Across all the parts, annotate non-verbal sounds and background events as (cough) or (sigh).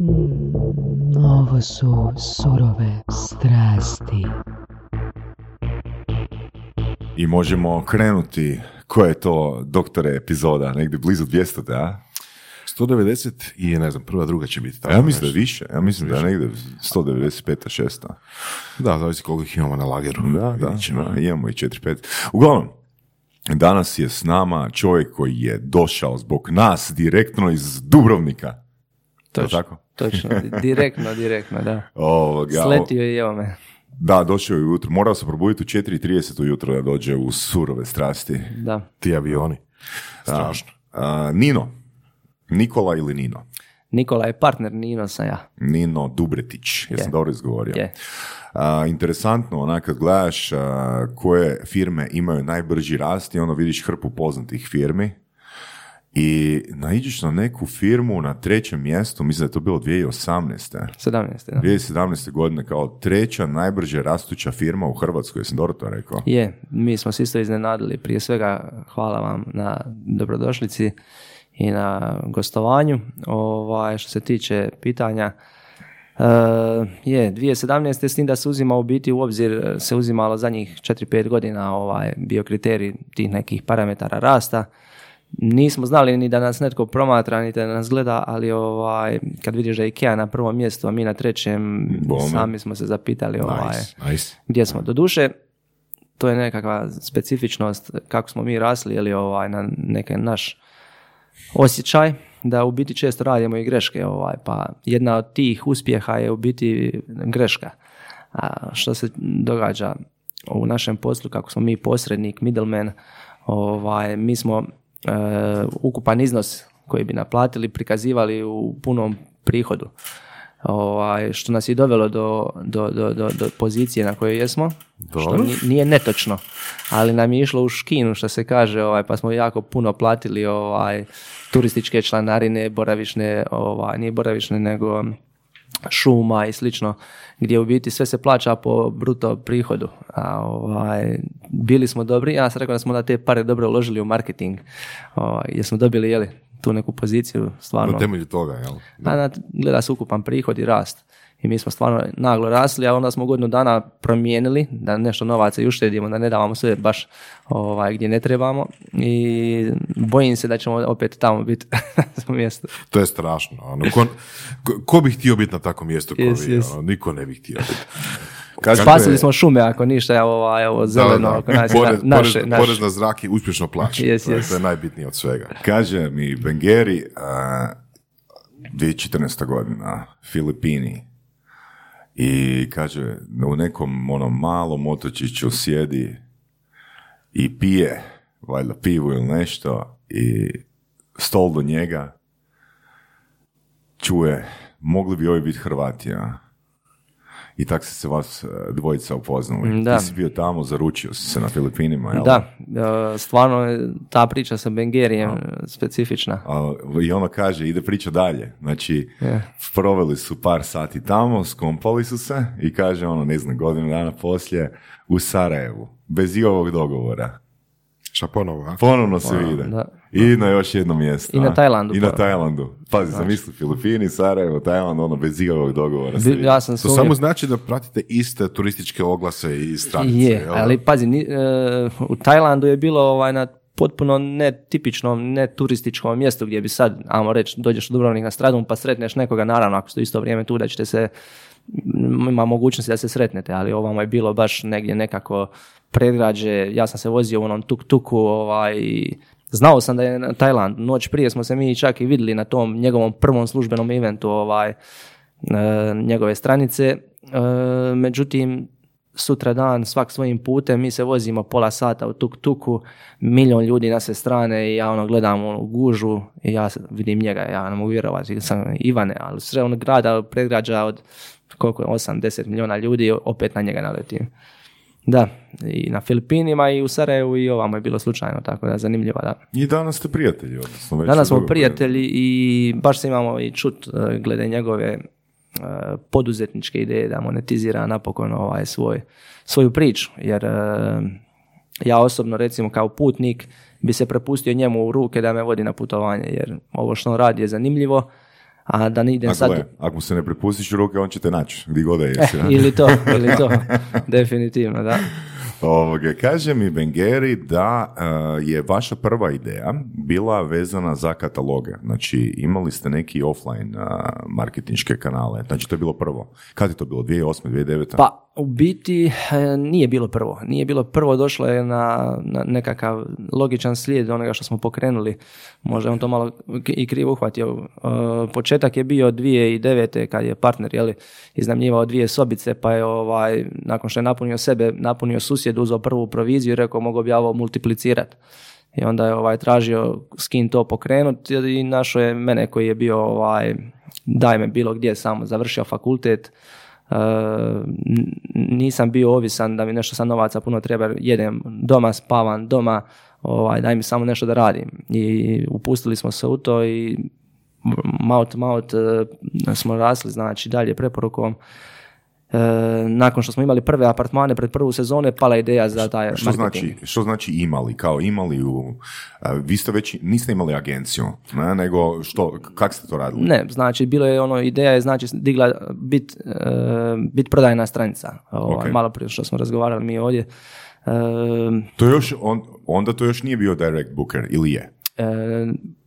Mm, ovo su surove strasti. I možemo krenuti, koja je to, doktore, epizoda, negdje blizu 200, da? 190 i ne znam, prva, druga će biti tako. Ja mislim da više, ja mislim da je negdje 195. 6. Da, zavisi koliko ih imamo na lageru. Da, da, da, imamo i 4-5. Uglavnom, danas je s nama čovjek koji je došao zbog nas direktno iz Dubrovnika. Točno. tako? Točno, direktno, direktno, da. (laughs) Ovoga, Sletio je i evo me. Da, došao je ujutro. Morao se probuditi u 4.30 ujutro da dođe u surove strasti. Da. Ti avioni. Strašno. A, Nino. Nikola ili Nino? Nikola je partner, Nino sam ja. Nino Dubretić, jesam Je. dobro izgovorio. Je. A, interesantno, onak kad gledaš a, koje firme imaju najbrži rast i ono vidiš hrpu poznatih firmi i naiđeš na neku firmu na trećem mjestu, mislim da je to bilo 2018. 17. Da. 2017. godine kao treća najbrže rastuća firma u Hrvatskoj, jesam dobro to rekao? Je, mi smo se isto iznenadili. Prije svega hvala vam na dobrodošlici i na gostovanju. Ovaj, što se tiče pitanja, e, je, 2017. s tim da se uzima u biti u obzir, se uzimalo zadnjih 4-5 godina ovaj, bio kriterij tih nekih parametara rasta. Nismo znali ni da nas netko promatra, ni da nas gleda, ali ovaj, kad vidiš da je Ikea na prvom mjestu, a mi na trećem, Bome. sami smo se zapitali ovaj, Nice, nice. gdje smo. Doduše, to je nekakva specifičnost kako smo mi rasli ili ovaj, na neki naš osjećaj da u biti često radimo i greške. Ovaj, pa jedna od tih uspjeha je u biti greška. A što se događa u našem poslu, kako smo mi posrednik, middleman, ovaj, mi smo ukupan iznos koji bi naplatili prikazivali u punom prihodu. Ovaj, što nas je dovelo do, do, do, do, do pozicije na kojoj jesmo, što Dobro. ni- nije netočno, ali nam je išlo u škinu što se kaže, ovaj, pa smo jako puno platili ovaj, turističke članarine, boravišne, ovaj, nije boravišne nego šuma i slično, gdje u biti sve se plaća po bruto prihodu. A, ovaj, bili smo dobri, ja sam rekao da smo da te pare dobro uložili u marketing, ovaj, jer smo dobili jeli, tu neku poziciju stvarno. Na temelju toga, jel? Pa na, gleda se ukupan prihod i rast. I mi smo stvarno naglo rasli, a onda smo godinu dana promijenili da nešto novaca i uštedimo, da ne davamo sve baš ovaj, gdje ne trebamo. I bojim se da ćemo opet tamo biti (laughs) na mjestu. To je strašno. Ono, ko, ko, bi htio biti na takvom mjestu ko Yes, yes. Ono, niko ne bi htio biti. Kaže, Spasili smo šume ako ništa, evo, ovaj, ovo zeleno oko nas, Porez, na- naše, porez, naše. porez na zrak je uspješno plaćen. Yes, to, je, yes. to je najbitnije od svega. Kaže mi Bengeri, a, 2014. godina, Filipini, i kaže, u nekom onom malom otočiću sjedi i pije, valjda pivu ili nešto, i stol do njega čuje, mogli bi ovi biti Hrvati? I tak se se vas e, dvojica upoznali. Da. Ti si bio tamo, zaručio si se na Filipinima, jel? Da, e, stvarno je ta priča sa Bengerijem e, specifična. A, I ona kaže, ide priča dalje. Znači, Je. proveli su par sati tamo, skompali su se i kaže ono, ne znam, godinu dana poslije u Sarajevu, bez ikakvog dogovora. Šta ponovo, a? Ponovno se vide. da. I na još jedno mjesto. I na? Tajlandu I na. Tajlandu. Pazi, zamisli, Filipini, Sarajevo, Tajland, ono, bez ikakvog dogovora Bi-. Ja sam To samo znači da pratite iste turističke oglase i stranice. Je, jel ali pazi, ni- e, u Tajlandu je bilo ovaj, na potpuno netipičnom, neturističkom mjestu gdje bi sad, ajmo reći, dođeš u Dubrovnik na stradum pa sretneš nekoga, naravno ako ste isto vrijeme tu da ćete se, ima mogućnosti da se sretnete, ali ovamo je bilo baš negdje nekako predgrađe, ja sam se vozio u onom tuk-tuku, ovaj, znao sam da je na Tajland, noć prije smo se mi čak i vidjeli na tom njegovom prvom službenom eventu, ovaj, e, njegove stranice, E, međutim, sutra dan svak svojim putem, mi se vozimo pola sata u tuk-tuku, milion ljudi na sve strane i ja ono gledam u gužu i ja vidim njega, ja ne mogu sam Ivane, ali sve on grada, predgrađa od koliko je, 8-10 milijuna ljudi, opet na njega naletim. Da, i na Filipinima i u Sarajevu i ovamo je bilo slučajno, tako da zanimljivo, da. I danas ste prijatelji, odnosno već Danas smo prijatelji i baš se imamo i čut e, glede njegove e, poduzetničke ideje da monetizira napokon ovaj svoj, svoju priču. Jer e, ja osobno recimo kao putnik bi se prepustio njemu u ruke da me vodi na putovanje jer ovo što on radi je zanimljivo, a da ne idem A sad... gle, ako mu se ne prepustiš ruke, on će te naći, gdje god da jesi. a? ili to, (laughs) ili to, definitivno, da. Ovoga, kaže mi Bengeri da e, je vaša prva ideja bila vezana za kataloge. Znači, imali ste neki offline a, marketinške kanale. Znači, to je bilo prvo. Kad je to bilo? 2008. 2009. Pa, u biti e, nije bilo prvo. Nije bilo prvo, došlo je na, na nekakav logičan slijed onoga što smo pokrenuli. Možda je on to malo i krivo uhvatio. E, početak je bio 2009. kad je partner jeli, iznajmljivao dvije sobice, pa je ovaj, nakon što je napunio sebe, napunio susjed, uzeo prvu proviziju i rekao mogu bi ja ovo multiplicirati. I onda je ovaj, tražio s kim to pokrenuti i našao je mene koji je bio ovaj, daj me bilo gdje samo, završio fakultet, nisam bio ovisan da mi nešto sa novaca puno treba, jedem doma, spavam doma, ovaj, daj mi samo nešto da radim. I upustili smo se u to i maut maut e, smo rasli, znači dalje preporukom. E, nakon što smo imali prve apartmane pred prvu sezone, pala ideja za taj Što marketing. znači, što znači imali? Kao imali u... a, vi ste već, niste imali agenciju, ne? nego što, kak ste to radili? Ne, znači bilo je ono, ideja je znači digla bit, e, bit prodajna stranica. Ovaj, Ok. Malo prije što smo razgovarali mi ovdje. E, To još, on, onda to još nije bio direct booker, ili je?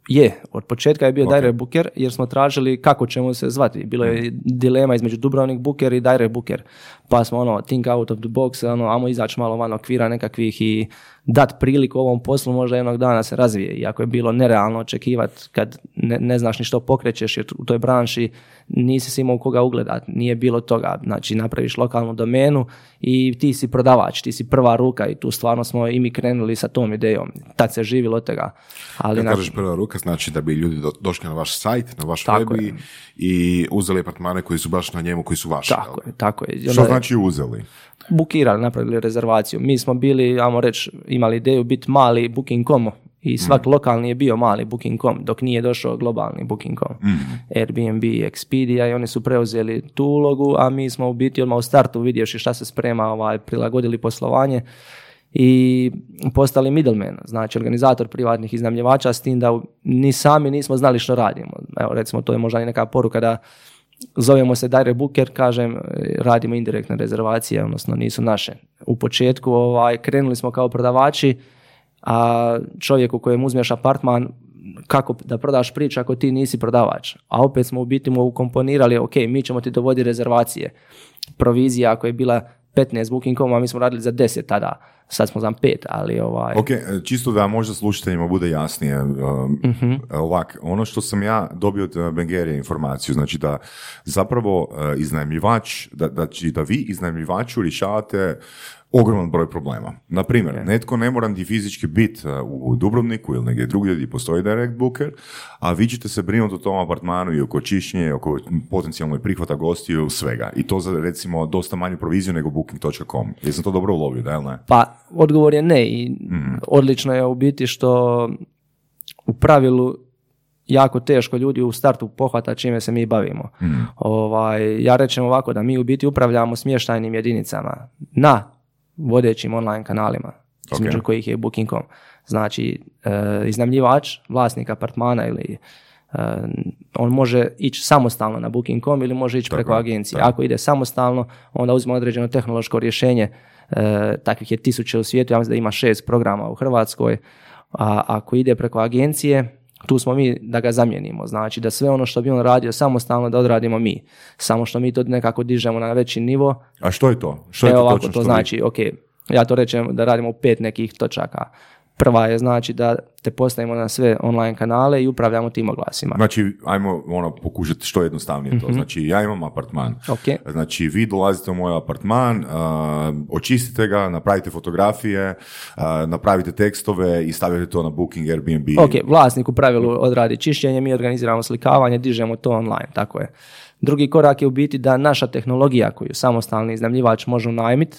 Je, od početka je bio Ok. Direct Booker jer smo tražili kako ćemo se zvati. Bilo je dilema između Dubrovnik Booker i Direct Booker. Pa smo ono, think out of the box, ono, amo izaći malo van okvira nekakvih i dat priliku ovom poslu možda jednog dana se razvije. Iako je bilo nerealno očekivati kad ne, ne znaš ni što pokrećeš jer u toj branši nisi si imao koga ugledat, nije bilo toga. Znači napraviš lokalnu domenu i ti si prodavač, ti si prva ruka i tu stvarno smo i mi krenuli sa tom idejom. Tad se živilo od toga. Ali Kad znači- kažeš prva ruka, znači da bi ljudi do- došli na vaš sajt, na vaš web i, uzeli apartmane koji su baš na njemu, koji su vaši. Tako je, tako je. Što je znači uzeli? bukirali, napravili rezervaciju. Mi smo bili, ajmo reći, imali ideju biti mali booking.com i svak lokalni je bio mali booking.com dok nije došao globalni booking.com. Airbnb, Expedia i oni su preuzeli tu ulogu, a mi smo u biti odmah u startu vidjevši šta se sprema, ovaj, prilagodili poslovanje i postali middleman, znači organizator privatnih iznajmljivača s tim da ni sami nismo znali što radimo. Evo recimo to je možda i neka poruka da zovemo se Direct Booker, kažem, radimo indirektne rezervacije, odnosno nisu naše. U početku ovaj, krenuli smo kao prodavači, a čovjeku kojem uzmeš apartman, kako da prodaš priču ako ti nisi prodavač. A opet smo u biti mu ukomponirali, ok, mi ćemo ti dovoditi rezervacije. Provizija ako je bila 15 booking.com, a mi smo radili za 10 tada, sad smo za 5, ali ovaj... Ok, čisto da možda slušateljima bude jasnije. Mhm. Ovak, ono što sam ja dobio od uh, Bengerije informaciju, znači da zapravo uh, iznajmljivač, da, da, da vi iznajmljivaču rješavate ogroman broj problema. Na primjer, netko ne mora ni fizički biti u Dubrovniku ili negdje drugdje gdje postoji direct booker, a vi ćete se brinuti o tom apartmanu i oko čišćenja, i oko potencijalnog prihvata gostiju, svega. I to za recimo dosta manju proviziju nego booking.com. Jesam to dobro ulovio, da ili ne? Pa, odgovor je ne i odlično je u biti što u pravilu jako teško ljudi u startu pohvata čime se mi bavimo. Ovaj, ja rečem ovako da mi u biti upravljamo smještajnim jedinicama na vodećim online kanalima, između kojih je Booking.com. Znači, e, iznajmljivač, vlasnik apartmana ili e, on može ići samostalno na Booking.com ili može ići preko agencije. Ako ide samostalno, onda uzme određeno tehnološko rješenje. E, takvih je tisuće u svijetu, ja mislim da ima šest programa u Hrvatskoj. A ako ide preko agencije, tu smo mi da ga zamijenimo. Znači da sve ono što bi on radio samostalno da odradimo mi. Samo što mi to nekako dižemo na veći nivo. A što je to? Što je to ovako, točno to što vi- znači, ok, ja to rečem da radimo pet nekih točaka. Prva je znači da te postavimo na sve online kanale i upravljamo tim oglasima. Znači, ajmo ono, pokušati što jednostavnije to. Znači, ja imam apartman. Ok. Znači, vi dolazite u moj apartman, a, očistite ga, napravite fotografije, a, napravite tekstove i stavite to na Booking, Airbnb. Ok, vlasnik u pravilu odradi čišćenje, mi organiziramo slikavanje, dižemo to online, tako je. Drugi korak je u biti da naša tehnologija koju samostalni iznajmljivač može unajmiti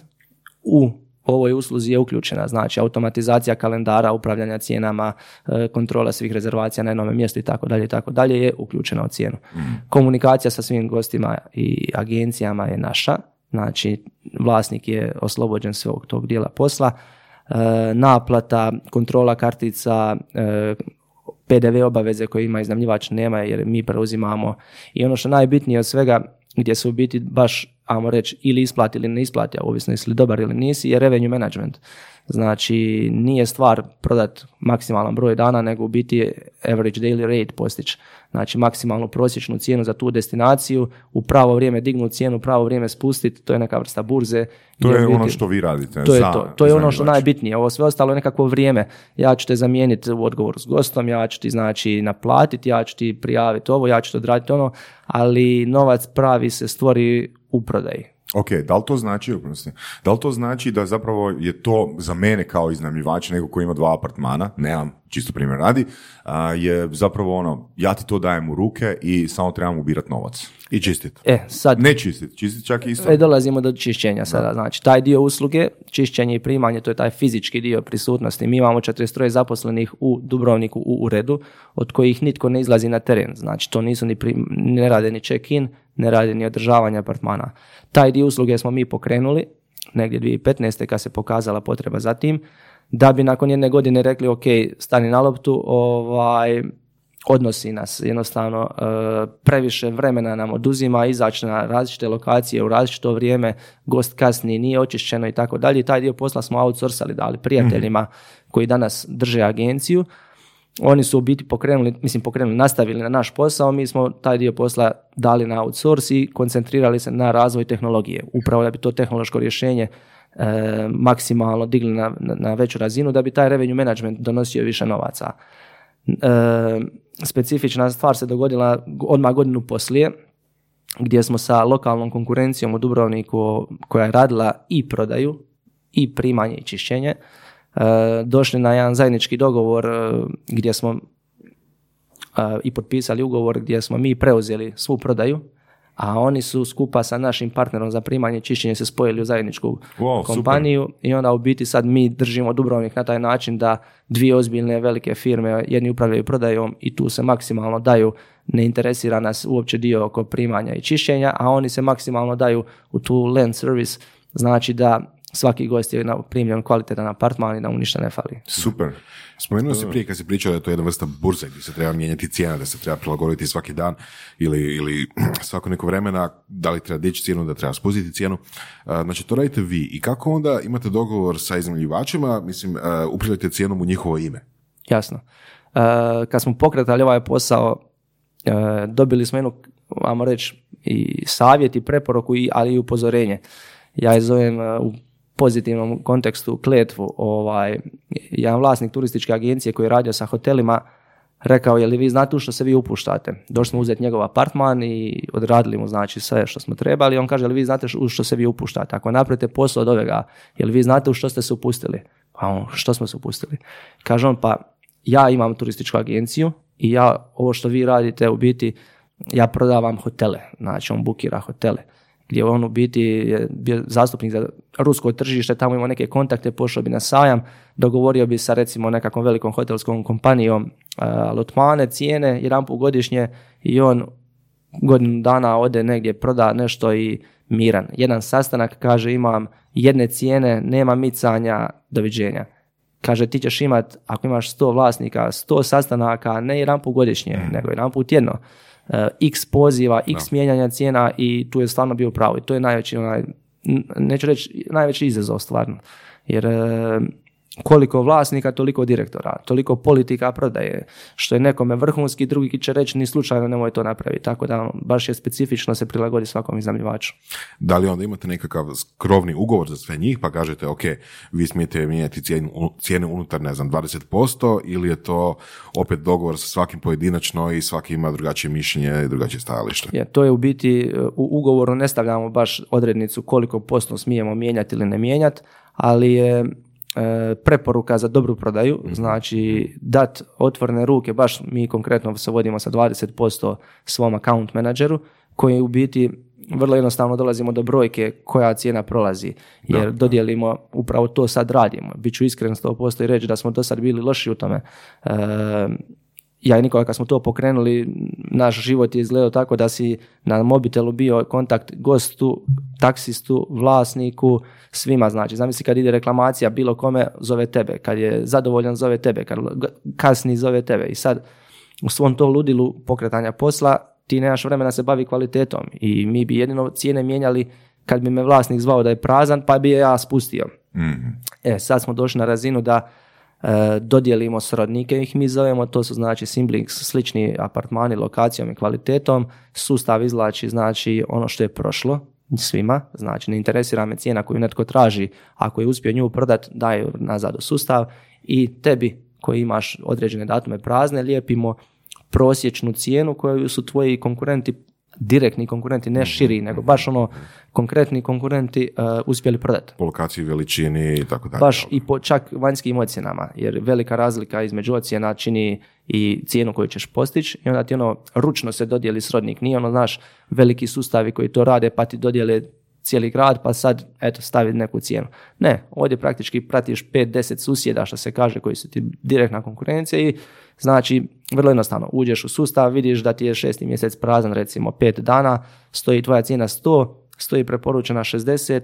u ovoj usluzi je uključena, znači automatizacija kalendara, upravljanja cijenama, e, kontrola svih rezervacija na jednom mjestu i tako dalje i tako dalje je uključena u cijenu. Komunikacija sa svim gostima i agencijama je naša, znači vlasnik je oslobođen svog tog dijela posla. E, naplata, kontrola kartica, e, PDV obaveze koje ima iznajmljivač nema jer mi preuzimamo i ono što je najbitnije od svega gdje se u biti baš, ajmo reći, ili isplati ili ne isplati, a ovisno jesi li dobar ili nisi, je revenue management. Znači, nije stvar prodat maksimalan broj dana, nego u biti average daily rate postići. Znači, maksimalnu prosječnu cijenu za tu destinaciju, u pravo vrijeme dignu cijenu, u pravo vrijeme spustiti, to je neka vrsta burze. To je biti- ono što vi radite. to je za to. To je ono što najbitnije. Ovo sve ostalo je nekakvo vrijeme. Ja ću te zamijeniti u odgovoru s gostom, ja ću ti znači naplatiti, ja ću ti prijaviti ovo, ja ću ti odraditi ono, ali novac pravi se stvori u prodaji. Ok, da li to znači, da li to znači da zapravo je to za mene kao iznajmljivača, neko koji ima dva apartmana, nemam, čisto primjer radi, je zapravo ono, ja ti to dajem u ruke i samo trebam ubirati novac. I čistit. E, sad Ne čistit, čistit čak isto. E, dolazimo do čišćenja sada. Znači, taj dio usluge, čišćenje i primanje, to je taj fizički dio prisutnosti. Mi imamo 43 zaposlenih u Dubrovniku u uredu, od kojih nitko ne izlazi na teren. Znači, to nisu ni prim- ne rade ni check-in, ne rade ni održavanje apartmana. Taj dio usluge smo mi pokrenuli, negdje 2015. kad se pokazala potreba za tim, da bi nakon jedne godine rekli, ok, stani na loptu, ovaj, odnosi nas jednostavno e, previše vremena nam oduzima izaći na različite lokacije u različito vrijeme, gost kasni, nije očišćeno i tako dalje. Taj dio posla smo outsourcali, dali prijateljima koji danas drže agenciju. Oni su u biti pokrenuli, mislim pokrenuli, nastavili na naš posao, mi smo taj dio posla dali na outsource i koncentrirali se na razvoj tehnologije. Upravo da bi to tehnološko rješenje e, maksimalno digli na, na, veću razinu, da bi taj revenue management donosio više novaca. E, specifična stvar se dogodila odmah godinu poslije, gdje smo sa lokalnom konkurencijom u Dubrovniku koja je radila i prodaju i primanje i čišćenje, e, došli na jedan zajednički dogovor e, gdje smo e, i potpisali ugovor gdje smo mi preuzeli svu prodaju, a oni su skupa sa našim partnerom za primanje i čišćenje se spojili u zajedničku Wow, super. kompaniju i onda u biti sad mi držimo Dubrovnik na taj način da dvije ozbiljne velike firme jedni upravljaju prodajom i tu se maksimalno daju ne interesira nas uopće dio oko primanja i čišćenja, a oni se maksimalno daju u tu land service, znači da svaki gost je na- primljen kvalitetan apartman i da mu ništa ne fali. Super. Spomenuo si prije kad si pričao da je to jedna vrsta burze gdje se treba mijenjati cijena, da se treba prilagoditi svaki dan ili, ili (clears throat) svako neko vremena, da li treba dići cijenu, da treba spustiti cijenu. A, Znači, to radite vi. I kako onda imate dogovor sa iznajmljivačima, mislim, a, upravljate cijenom u njihovo ime? Jasno. E, kad smo pokretali ovaj posao, dobili smo jednu, ajmo reći, i savjet i preporuku, i, ali i upozorenje. Ja je zovem u pozitivnom kontekstu kletvu. Ovaj, jedan vlasnik turističke agencije koji je radio sa hotelima rekao je li vi znate u što se vi upuštate. Došli smo uzeti njegov apartman i odradili mu znači sve što smo trebali. On kaže, li vi znate u što se vi upuštate? Ako napravite posao od ovega, jel vi znate u što ste se upustili? Pa on, što smo se upustili? Kaže on, pa ja imam turističku agenciju i ja, ovo što vi radite u biti, ja prodavam hotele. Znači, on bukira hotele gdje on u biti je bio zastupnik za rusko tržište, tamo imao neke kontakte, pošao bi na sajam, dogovorio bi sa recimo nekakvom velikom hotelskom kompanijom a, lotmane, cijene, jedan put godišnje i on godinu dana ode negdje, proda nešto i miran. Jedan sastanak, kaže, imam jedne cijene, nema micanja, doviđenja. Kaže, ti ćeš imat, ako imaš 100 vlasnika, 100 sastanaka, ne jedan put godišnje, nego jedan put tjedno. E, x poziva, x mijenjanja cijena i tu je stvarno bio pravo. I to je najveći, onaj, neću reći, najveći izazov stvarno. Jer e, koliko vlasnika, toliko direktora, toliko politika prodaje, što je nekome vrhunski, drugi će reći ni slučajno nemoj to napraviti. Tako da baš je specifično se prilagodi svakom iznajmljivaču. Da li onda imate nekakav krovni ugovor za sve njih, pa kažete, ok, vi smijete mijenjati cijenu, cijene unutar, ne znam, 20%, ili je to opet dogovor sa svakim pojedinačno i svaki ima drugačije mišljenje i drugačije stajalište? Je, to je u biti, e, u ugovoru ne stavljamo baš odrednicu koliko posto smijemo mijenjati ili ne mijenjati, ali je preporuka za dobru prodaju, znači dat otvorene ruke, baš mi konkretno se vodimo sa 20% svom account menadžeru, koji u biti vrlo jednostavno dolazimo do brojke koja cijena prolazi, jer dodijelimo, upravo to sad radimo. Biću iskren 100% i reći da smo do sad bili loši u tome. E, ja i Nikola kad smo to pokrenuli, naš život je izgledao tako da si na mobitelu bio kontakt gostu, taksistu, vlasniku, svima znači. Zamisli kad ide reklamacija bilo kome, zove tebe. Kad je zadovoljan, zove tebe. Kad kasni, zove tebe. I sad u svom tom ludilu pokretanja posla ti nemaš vremena se bavi kvalitetom i mi bi jedino cijene mijenjali kad bi me vlasnik zvao da je prazan, pa bi je ja spustio. Mhm. E, sad smo došli na razinu da dodijelimo srodnike, ih mi zovemo, to su znači Simblings, slični apartmani lokacijom i kvalitetom, sustav izvlači znači ono što je prošlo svima, znači ne interesira me cijena koju netko traži, ako je uspio nju prodat, daje nazad u sustav i tebi koji imaš određene datume prazne, lijepimo prosječnu cijenu koju su tvoji konkurenti direktni konkurenti, ne širi, nego baš ono konkretni konkurenti uh, uspjeli prodati. Po lokaciji, veličini i tako dalje. Baš i po čak vanjskim ocjenama, jer velika razlika između ocjena čini i cijenu koju ćeš postići i onda ti ono ručno se dodijeli srodnik. Nije ono, znaš, veliki sustavi koji to rade pa ti dodijele cijeli grad pa sad eto stavi neku cijenu. Ne, ovdje praktički pratiš 5-10 susjeda što se kaže koji su ti direktna konkurencija i znači vrlo jednostavno uđeš u sustav, vidiš da ti je šesti mjesec prazan recimo 5 dana, stoji tvoja cijena 100, stoji preporučena 60,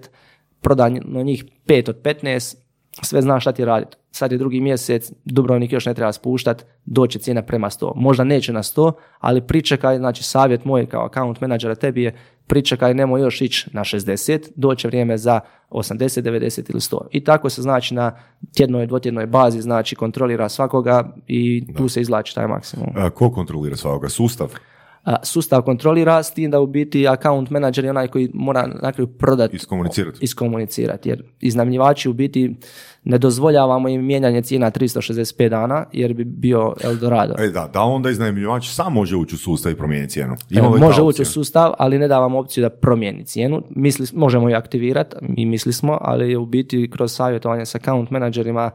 prodano njih 5 od 15, sve znaš šta ti raditi. Sad je drugi mjesec, Dubrovnik još ne treba spuštat, doće cijena prema 100. Možda neće na 100, ali pričekaj, znači savjet moj kao account menadžera tebi je pričekaj, nemoj još ići na 60, doće vrijeme za 80, 90 ili 100. I tako se znači na tjednoj, dvotjednoj bazi znači kontrolira svakoga i tu se izlači taj maksimum. A, ko kontrolira svakoga? Sustav? A, Sustav kontrolira s tim da u biti account menadžer je onaj koji mora na kraju prodati Iskomunicirati. iskomunicirati. Jer iznajmljivači u biti ne dozvoljavamo im mijenjanje cijena 365 dana jer bi bio Eldorado. E da, da onda iznajmljivač sam može ući u sustav i promijeniti cijenu. Ta može ući u sustav, ali ne davamo opciju da promijeni cijenu. Misli, možemo ju aktivirati, mi misli smo, ali u biti kroz savjetovanje sa account menadžerima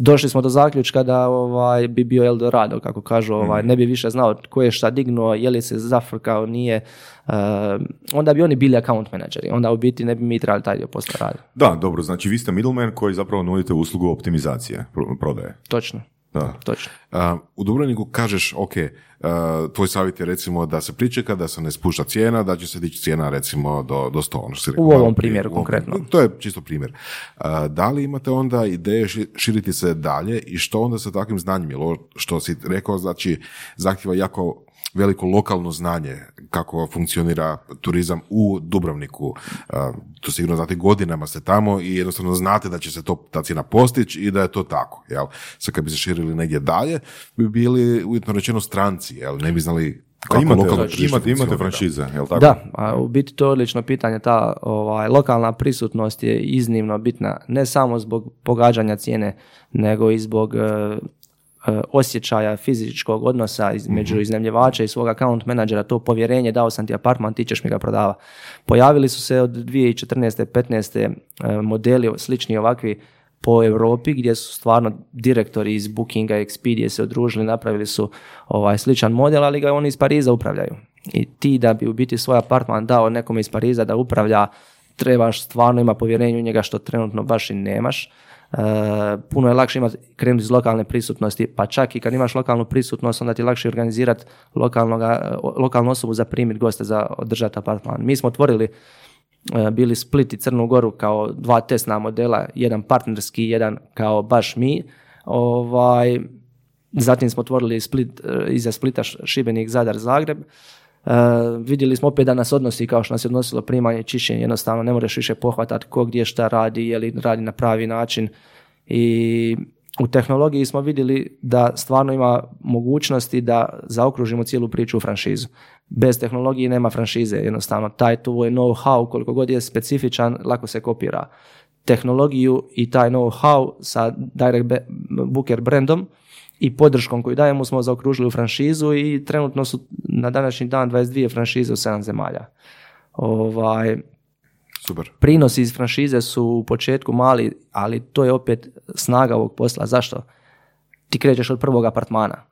došli smo do zaključka da ovaj, bi bio Eldorado, kako kažu, ovaj, ne bi više znao ko je šta dignuo, je li se zafrkao, nije. Uh, onda bi oni bili account menadžeri, onda u biti ne bi mi trebali taj dio posla raditi. Da, dobro, znači vi ste middleman koji zapravo nudite uslugu optimizacije pro- prodaje. Točno, Da. točno. A, u Dubrovniku kažeš, ok, a, tvoj savjet je recimo da se pričeka, da se ne spušta cijena, da će se dići cijena recimo do, do 100. Ono što si rekao U ovom primjeru U ovom konkretno. To je čisto primjer. A, da li imate onda ideje ši- širiti se dalje i što onda sa takvim znanjem? Jer što si rekao, znači, zahtjeva jako veliko lokalno znanje kako funkcionira turizam u Dubrovniku. A, to sigurno znate godinama ste tamo i jednostavno znate da će se to, ta cijena postići i da je to tako. Jel? Sad kad bi se širili negdje dalje, bi bili uvjetno rečeno stranci, jel? ne bi znali kako imate, lokalno tržište imate, imate franšize, jel tako? Da, a u biti to je odlično pitanje. Ta ovaj, lokalna prisutnost je iznimno bitna, ne samo zbog pogađanja cijene, nego i zbog e, e, osjećaja fizičkog odnosa između iznajmljivača i svog account menadžera, to povjerenje, dao sam ti apartman, ti ćeš mi ga prodava. Pojavili su se od 2014. 15. e, modeli slični ovakvi po Europi gdje su stvarno direktori iz Bookinga i Expedia se udružili, napravili su ovaj sličan model, ali ga oni iz Pariza upravljaju. I ti da bi u biti svoj apartman dao nekome iz Pariza da upravlja, trebaš stvarno ima povjerenje u njega što trenutno baš i nemaš. E, puno je lakše imati krenuti iz lokalne prisutnosti, pa čak i kad imaš lokalnu prisutnost, onda ti je lakše organizirati lokalnoga, lokalnu osobu za primit goste za održati apartman. Mi smo otvorili e, bili Split i Crnu Goru kao dva testna modela, jedan partnerski, jedan kao baš mi. Ovaj, zatim smo otvorili Split, iza Splita Šibenik, Zadar, Zagreb. E, vidjeli smo opet da nas odnosi kao što nas je odnosilo primanje, čišćenje, jednostavno ne možeš više pohvatati ko gdje šta radi, je li radi na pravi način i u tehnologiji smo vidjeli da stvarno ima mogućnosti da zaokružimo cijelu priču u franšizu. Bez tehnologije nema franšize, jednostavno taj tvoj know-how koliko god je specifičan, lako se kopira. Tehnologiju i taj know-how sa Direct Booker brandom i podrškom koju dajemo smo zaokružili u franšizu i trenutno su na današnji dan 22 franšize u 7 zemalja. Ovaj, Super. prinosi iz franšize su u početku mali, ali to je opet snaga ovog posla. Zašto? Ti krećeš od prvog apartmana,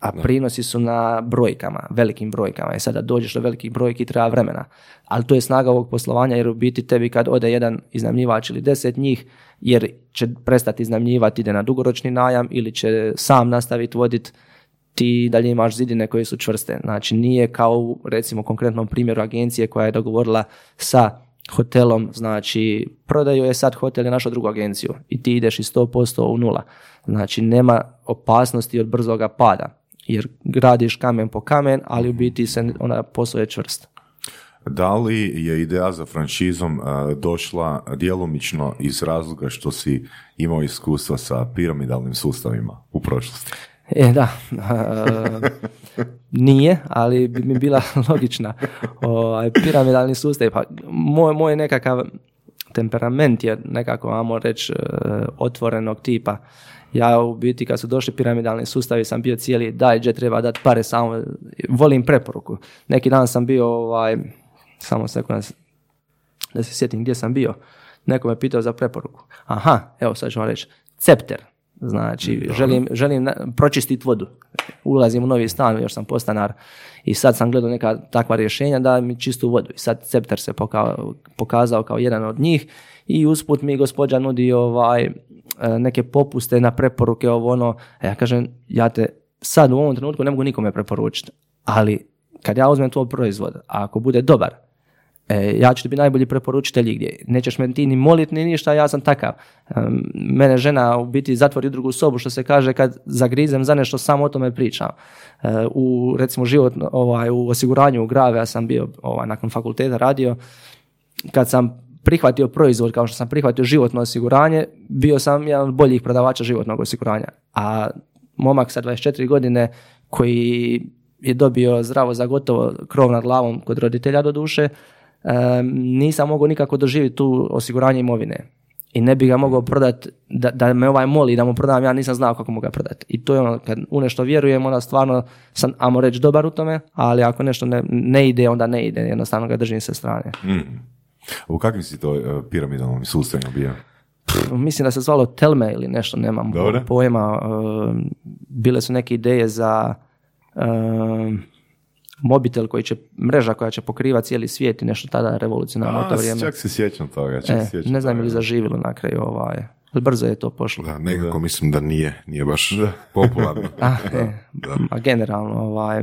a prinosi su na brojkama, velikim brojkama. I sada dođeš do velikih brojki treba vremena. Ali to je snaga ovog poslovanja jer u biti tebi kad ode jedan iznajmljivač ili deset njih, jer će prestati iznajmljivati, ide na dugoročni najam ili će sam nastaviti voditi, ti dalje imaš zidine koje su čvrste. Znači nije kao u recimo konkretnom primjeru agencije koja je dogovorila sa hotelom, znači prodaju je sad hotel je našla drugu agenciju i ti ideš i 100% u nula. Znači nema opasnosti od brzoga pada jer gradiš kamen po kamen, ali u biti se ona posao je čvrst. Da li je ideja za franšizom došla djelomično iz razloga što si imao iskustva sa piramidalnim sustavima u prošlosti? E, da. Nije, ali bi mi bila (laughs) logična. Ovaj, piramidalni sustav. Pa, moj, moj nekakav temperament je nekako, ajmo reći, e, otvorenog tipa. Ja u biti kad su došli piramidalni sustavi sam bio cijeli daj, gdje treba dati pare, samo volim preporuku. Neki dan sam bio, ovaj, samo sekund da se sjetim gdje sam bio. Neko me pitao za preporuku. Aha, evo sad ću vam reći. Cepter. Znači, želim, želim na- pročistiti vodu. Ulazim u novi stan, još sam postanar i sad sam gledao neka takva rješenja da mi čistu vodu. I sad Cepter se poka- pokazao kao jedan od njih i usput mi gospođa nudi ovaj, e, neke popuste na preporuke, ovo ono. A ja kažem, ja te sad u ovom trenutku ne mogu nikome preporučiti, ali kad ja uzmem tvoj proizvod, a ako bude dobar, E, ja ću ti biti najbolji preporučitelj igdje. Nećeš me ti ni moliti ni ništa, ja sam takav. Em, mene žena u biti zatvori u drugu sobu, što se kaže kad zagrizem za nešto, samo o tome pričam. E, u recimo život, ovaj, u osiguranju u Grave, ja sam bio ovaj, nakon fakulteta radio, kad sam prihvatio proizvod kao što sam prihvatio životno osiguranje, bio sam jedan od boljih prodavača životnog osiguranja. A momak sa 24 godine koji je dobio zdravo za gotovo krov nad glavom kod roditelja do duše, nisam mogao nikako doživjeti tu osiguranje imovine. I ne bi ga mogao prodati, da, da me ovaj moli da mu prodam, ja nisam znao kako mu ga prodati. I to je ono, kad u nešto vjerujem, onda stvarno sam, ajmo reći, dobar u tome, ali ako nešto ne, ne ide, onda ne ide, jednostavno ga držim sa strane. U kakvim si to e, piramidalnim sustavima bio? mislim da se zvalo Telme ili nešto, nemam Dobro. pojma. Um, Bile su neke ideje za um, mobitel koji će, mreža koja će pokrivati cijeli svijet i nešto tada revolucionarno u to A, vrijeme. čak se sjećam toga, čak E, se sjećam ne znam je li zaživjelo na kraju ovaj, ali brzo je to pošlo. Da, nekako mislim da nije, nije baš popularno. (laughs) Ah, e, a generalno, ovaj,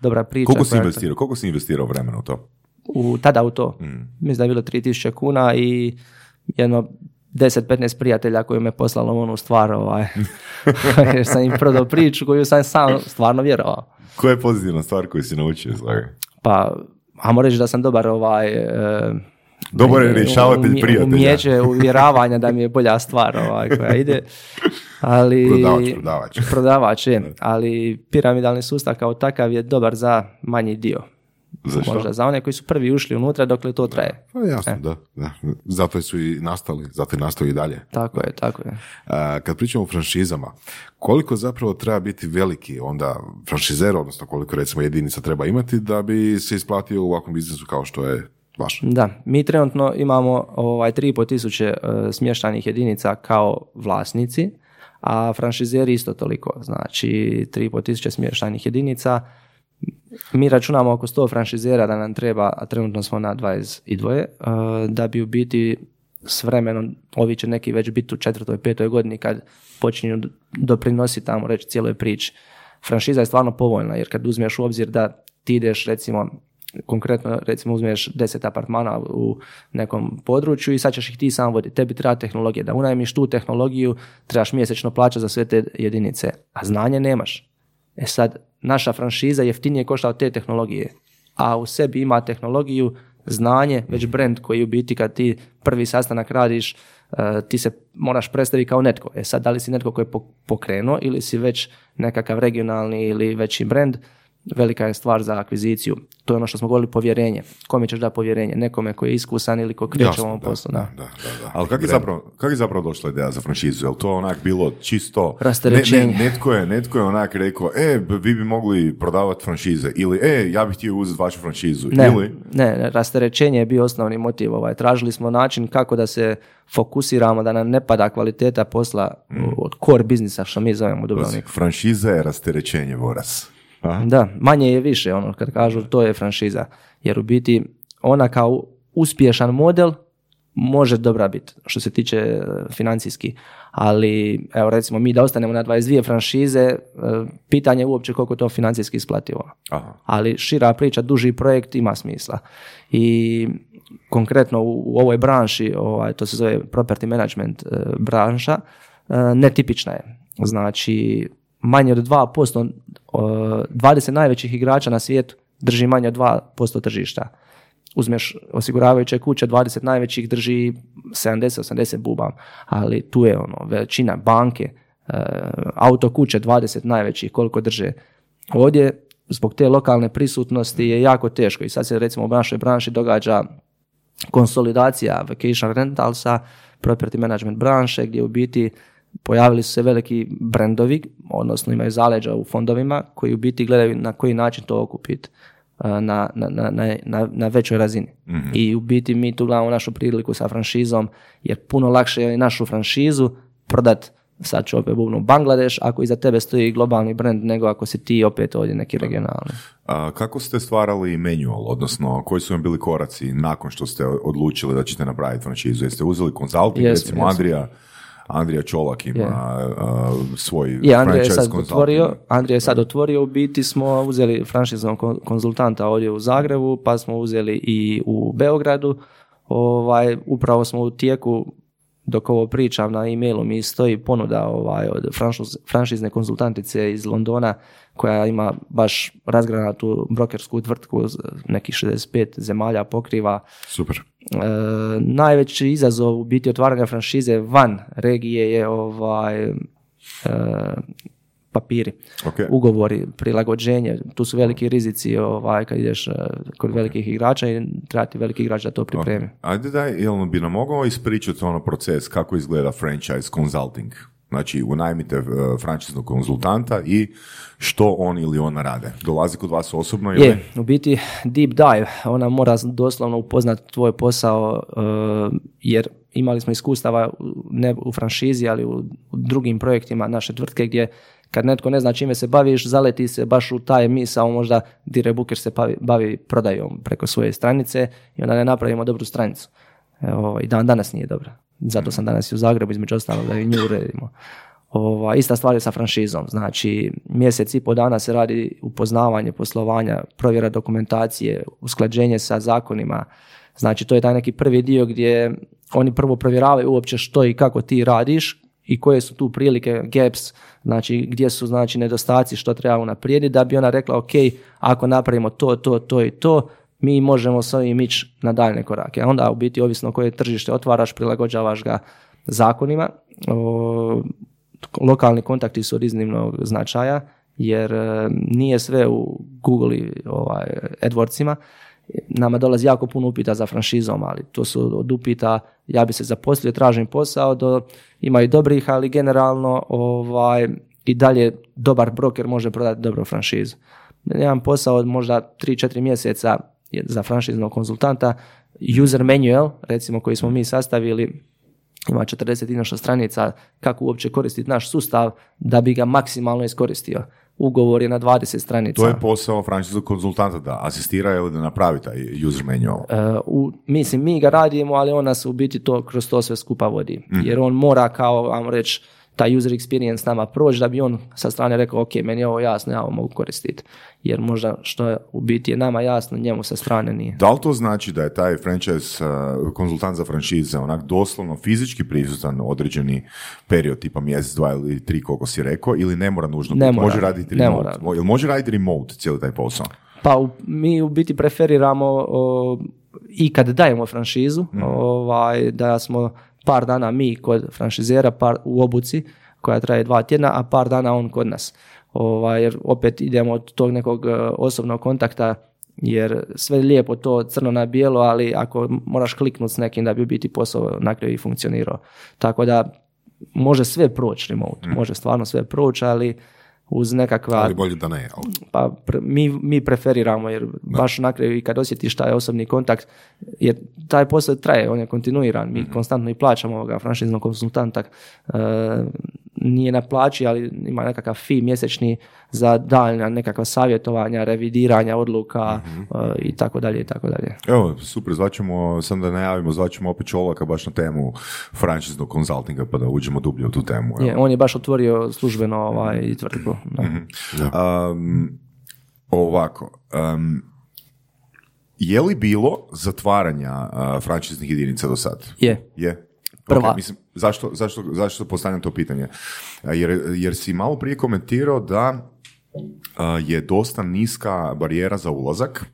dobra priča. Koliko si investirao? Koliko si investirao vremena u to? u, tada u to. Mm. Mislim da je bilo 3000 kuna i jedno 10-15 prijatelja koji me poslalo onu stvar, ovaj, (laughs) jer sam im prodao priču koju sam sam stvarno vjerovao. Koja je pozitivna stvar koju si naučio iz toga? Pa, ajmo reći da sam dobar ovaj, e, Dobar je rješavatelj prijatelja. Umijeće uvjeravanja da mi je bolja stvar ovaj, koja ide. Ali, Prodavač, prodavač. Prodavač je, ali piramidalni sustav kao takav je dobar za manji dio. Zašto? Možda za one koji su prvi ušli unutra dokle to traje. Pa jasno, da, da. Zato su i nastali, zato i nastaju i dalje. Tako je, tako je. A, kad pričamo o franšizama, koliko zapravo treba biti veliki onda franšizer, odnosno koliko recimo jedinica treba imati da bi se isplatio u ovakvom biznisu kao što je vaš? Da, mi trenutno imamo ovaj 3,5 tisuće e, smještajnih jedinica kao vlasnici, a franšizeri isto toliko, znači 3,5 tisuće smještajnih jedinica. Mi računamo oko 100 franšizera da nam treba, a trenutno smo na 22, e, da bi u biti s vremenom, ovi će neki već biti u četvrtoj, petoj godini kad počinju doprinositi tamo reći cijeloj priči. Franšiza je stvarno povoljna jer kad uzmeš u obzir da ti ideš recimo konkretno recimo uzmeš 10 apartmana u nekom području i sad ćeš ih ti sam voditi. Tebi treba tehnologija. Da unajmiš tu tehnologiju, trebaš mjesečno plaćati za sve te jedinice, a znanje nemaš. E sad, naša franšiza jeftinije košta od te tehnologije, a u sebi ima tehnologiju, znanje, već brand koji u biti kad ti prvi sastanak radiš, e, ti se moraš predstaviti kao netko. E sad, da li si netko koji je po- pokrenuo ili si već nekakav regionalni ili veći brand, velika je stvar za akviziciju. To je ono što smo govorili, povjerenje. Kome ćeš dati povjerenje? Nekome koji je iskusan ili ko kreće u ovom da, poslu. da, Da. da, da, da. Ali kako je, zapravo, kak je zapravo došla ideja za franšizu? Je li to onak bilo čisto... Rasterećenje. Ne, ne, netko, je, netko je onak rekao, e, vi bi mogli prodavati franšize. Ili, e, ja bih htio uzeti vašu franšizu. Ne, Ili, ne, rasterećenje je bio osnovni motiv. Ovaj. Tražili smo način kako da se fokusiramo, da nam ne pada kvaliteta posla od core biznisa, što mi zovemo u Dubrovniku. franšiza je rasterećenje, Voras. Aha. Da, manje je više, ono, kad kažu to je franšiza. Jer u biti ona kao uspješan model može dobra biti što se tiče e, financijski, ali evo recimo mi da ostanemo na 22 franšize, e, pitanje je uopće koliko to financijski isplativo. Aha. Ali šira priča, duži projekt ima smisla. I konkretno u, u ovoj branši, ovaj, to se zove property management e, branša, netipična je. Znači, manje od 2%, e, 20 najvećih igrača na svijetu drži manje od 2% tržišta. Uzmeš osiguravajuće kuće, 20 najvećih drži 70-80 bubam, ali tu je ono, većina banke, e, auto kuće 20 najvećih, koliko drže. Ovdje, zbog te lokalne prisutnosti je jako teško i sad se recimo u našoj branši događa konsolidacija vacation rentalsa, property management branše gdje u biti pojavili su se veliki brendovi, odnosno imaju zaleđa u fondovima koji u biti gledaju na koji način to okupiti uh, na, na, na, na, većoj razini. I u biti mi tu gledamo našu priliku sa franšizom jer puno lakše je našu franšizu prodat sad ću opet bubnu Bangladeš ako iza tebe stoji globalni brand nego ako si ti opet ovdje neki regionalni. A, kako ste stvarali manual, odnosno koji su vam bili koraci nakon što ste odlučili da ćete napraviti franšizu? Jeste uzeli konzulting, recimo. Andrija, Andrija Čolak ima Je. a, svoj Je, Andrija je sad otvorio, Andrija je sad otvorio, u biti smo uzeli franšiznog kon- konzultanta ovdje u Zagrebu, pa smo uzeli i u Beogradu. Ovaj, upravo smo u tijeku, dok ovo pričam na e-mailu, mi stoji ponuda ovaj, od franšiz- franšizne konzultantice iz Londona, koja ima baš razgranatu brokersku tvrtku, nekih 65 zemalja pokriva. Super. E, najveći izazov u biti otvaranja franšize van regije je ovaj e, papiri, Ok. ugovori, prilagođenje, tu su veliki rizici ovaj, kad ideš e, kod velikih igrača i treba ti veliki igrač da to pripremi. Ajde da, jel bi nam mogao ispričati ono proces kako izgleda franchise consulting? Znači, unajmite uh, franšiznog konzultanta i što on ili ona rade? Dolazi kod vas osobno ili? Je, u biti deep dive, ona mora doslovno upoznati tvoj posao e, jer imali smo iskustava ne u franšizi, ali u drugim projektima naše tvrtke gdje kad netko ne zna čime se baviš, zaleti se baš u taj misao, možda Dire Booker se bavi, bavi prodajom preko svoje stranice i onda ne napravimo dobru stranicu. Evo, I dan danas nije dobra. Zato sam danas i u Zagrebu, između ostalog, da i nju uredimo. Ova, ista stvar je sa franšizom. Znači, mjesec i po dana se radi upoznavanje poslovanja, provjera dokumentacije, usklađenje sa zakonima. Znači, to je taj neki prvi dio gdje oni prvo provjeravaju uopće što i kako ti radiš i koje su tu prilike, gaps, znači gdje su znači nedostaci, što treba unaprijediti, da bi ona rekla, ok, ako napravimo to, to, to i to, mi možemo s ovim ići na daljne korake. A onda u biti ovisno koje tržište otvaraš, prilagođavaš ga zakonima. O, lokalni kontakti su od iznimnog značaja, jer e, nije sve u Google i ovaj, AdWordsima. Nama dolazi jako puno upita za franšizom, ali to su od upita ja bi se zaposlio, tražim posao, do ima i dobrih, ali generalno ovaj, i dalje dobar broker može prodati dobru franšizu. Jedan posao od možda 3-4 mjeseca je za franšiznog konzultanta, user manual, recimo koji smo mi sastavili, ima 40 i nešto stranica kako uopće koristiti naš sustav da bi ga maksimalno iskoristio. Ugovor je na 20 stranica. To je posao franšiznog konzultanta da asistira ili da napravi taj user manual. E, u, mislim, mi ga radimo, ali on nas u biti to kroz to sve skupa vodi. Jer on mora kao, vam reći, taj user experience nama proći da bi on sa strane rekao, ok, meni je ovo jasno, ja ovo mogu koristiti. Jer možda što je u biti je nama jasno, njemu sa strane nije. Da li to znači da je taj franchise uh, konzultant za franšize onak doslovno fizički prisutan određeni period, tipa mjesec, dva ili tri, koliko si rekao, ili ne mora nužno Ne mora, može raditi ne remote? mora. Jel može raditi remote cijeli taj posao? Pa u- mi u biti preferiramo o, i kad dajemo franšizu, ovaj, da smo par dana mi kod franšizera par, u obuci koja traje dva tjedna, a par dana on kod nas. Ovaj, jer opet idemo od tog nekog e, osobnog kontakta jer sve je lijepo to crno na bijelo, ali ako moraš kliknuti s nekim da bi biti posao na kraju i funkcionirao. Tako da može sve proći remote, može stvarno sve proći, ali uz nekakva Ali bolje da ne. ali- pa pre- mi, mi preferiramo jer baš na kraju i kad osjetiš taj osobni kontakt jer taj posao traje, on je kontinuiran, mi konstantno i plaćamo ovoga franšiznog konsultanta e, nije na plaći, ali ima nekakav fi mjesečni za daljnja nekakva savjetovanja, revidiranja odluka uh, i tako dalje i tako dalje. Evo, super, zvaćemo, sam da najavimo, zvaćemo opet Čolaka baš na temu franšiznog konzultinga, pa da uđemo dublje u tu temu. evo. Je, on je baš otvorio službeno ovaj, tvrtku. da. Um, ovako, um, je li bilo zatvaranja uh, franšiznih jedinica do sad? Je. Je? Prva. Ok, mislim, zašto, zašto, zašto postavljam to pitanje? Jer, jer si malo prije komentirao da je dosta niska barijera za ulazak,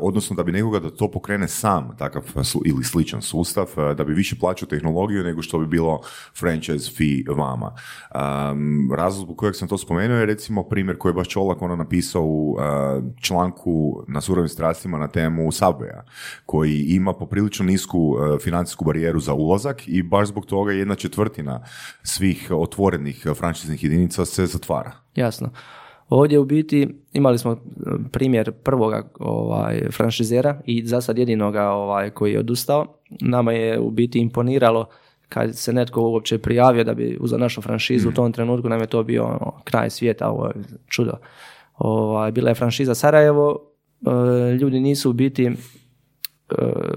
odnosno da bi nekoga da to pokrene sam takav ili sličan sustav, da bi više plaćao tehnologiju nego što bi bilo franchise fee vama. Razlog zbog kojeg sam to spomenuo je recimo primjer koji je baš Čolak ono napisao u članku na surovim strastima na temu Subwaya, koji ima poprilično nisku financijsku barijeru za ulazak i baš zbog toga jedna četvrtina svih otvorenih franšiznih jedinica se zatvara. Jasno. Ovdje u biti imali smo e, primjer prvoga ovaj, franšizera i za sad jedinoga ovaj, koji je odustao. Nama je u biti imponiralo kad se netko uopće prijavio da bi uzeo našu franšizu u tom trenutku, nam je to bio ono, kraj svijeta, ovo je čudo. Ovaj, bila je franšiza Sarajevo, e, ljudi nisu u biti e,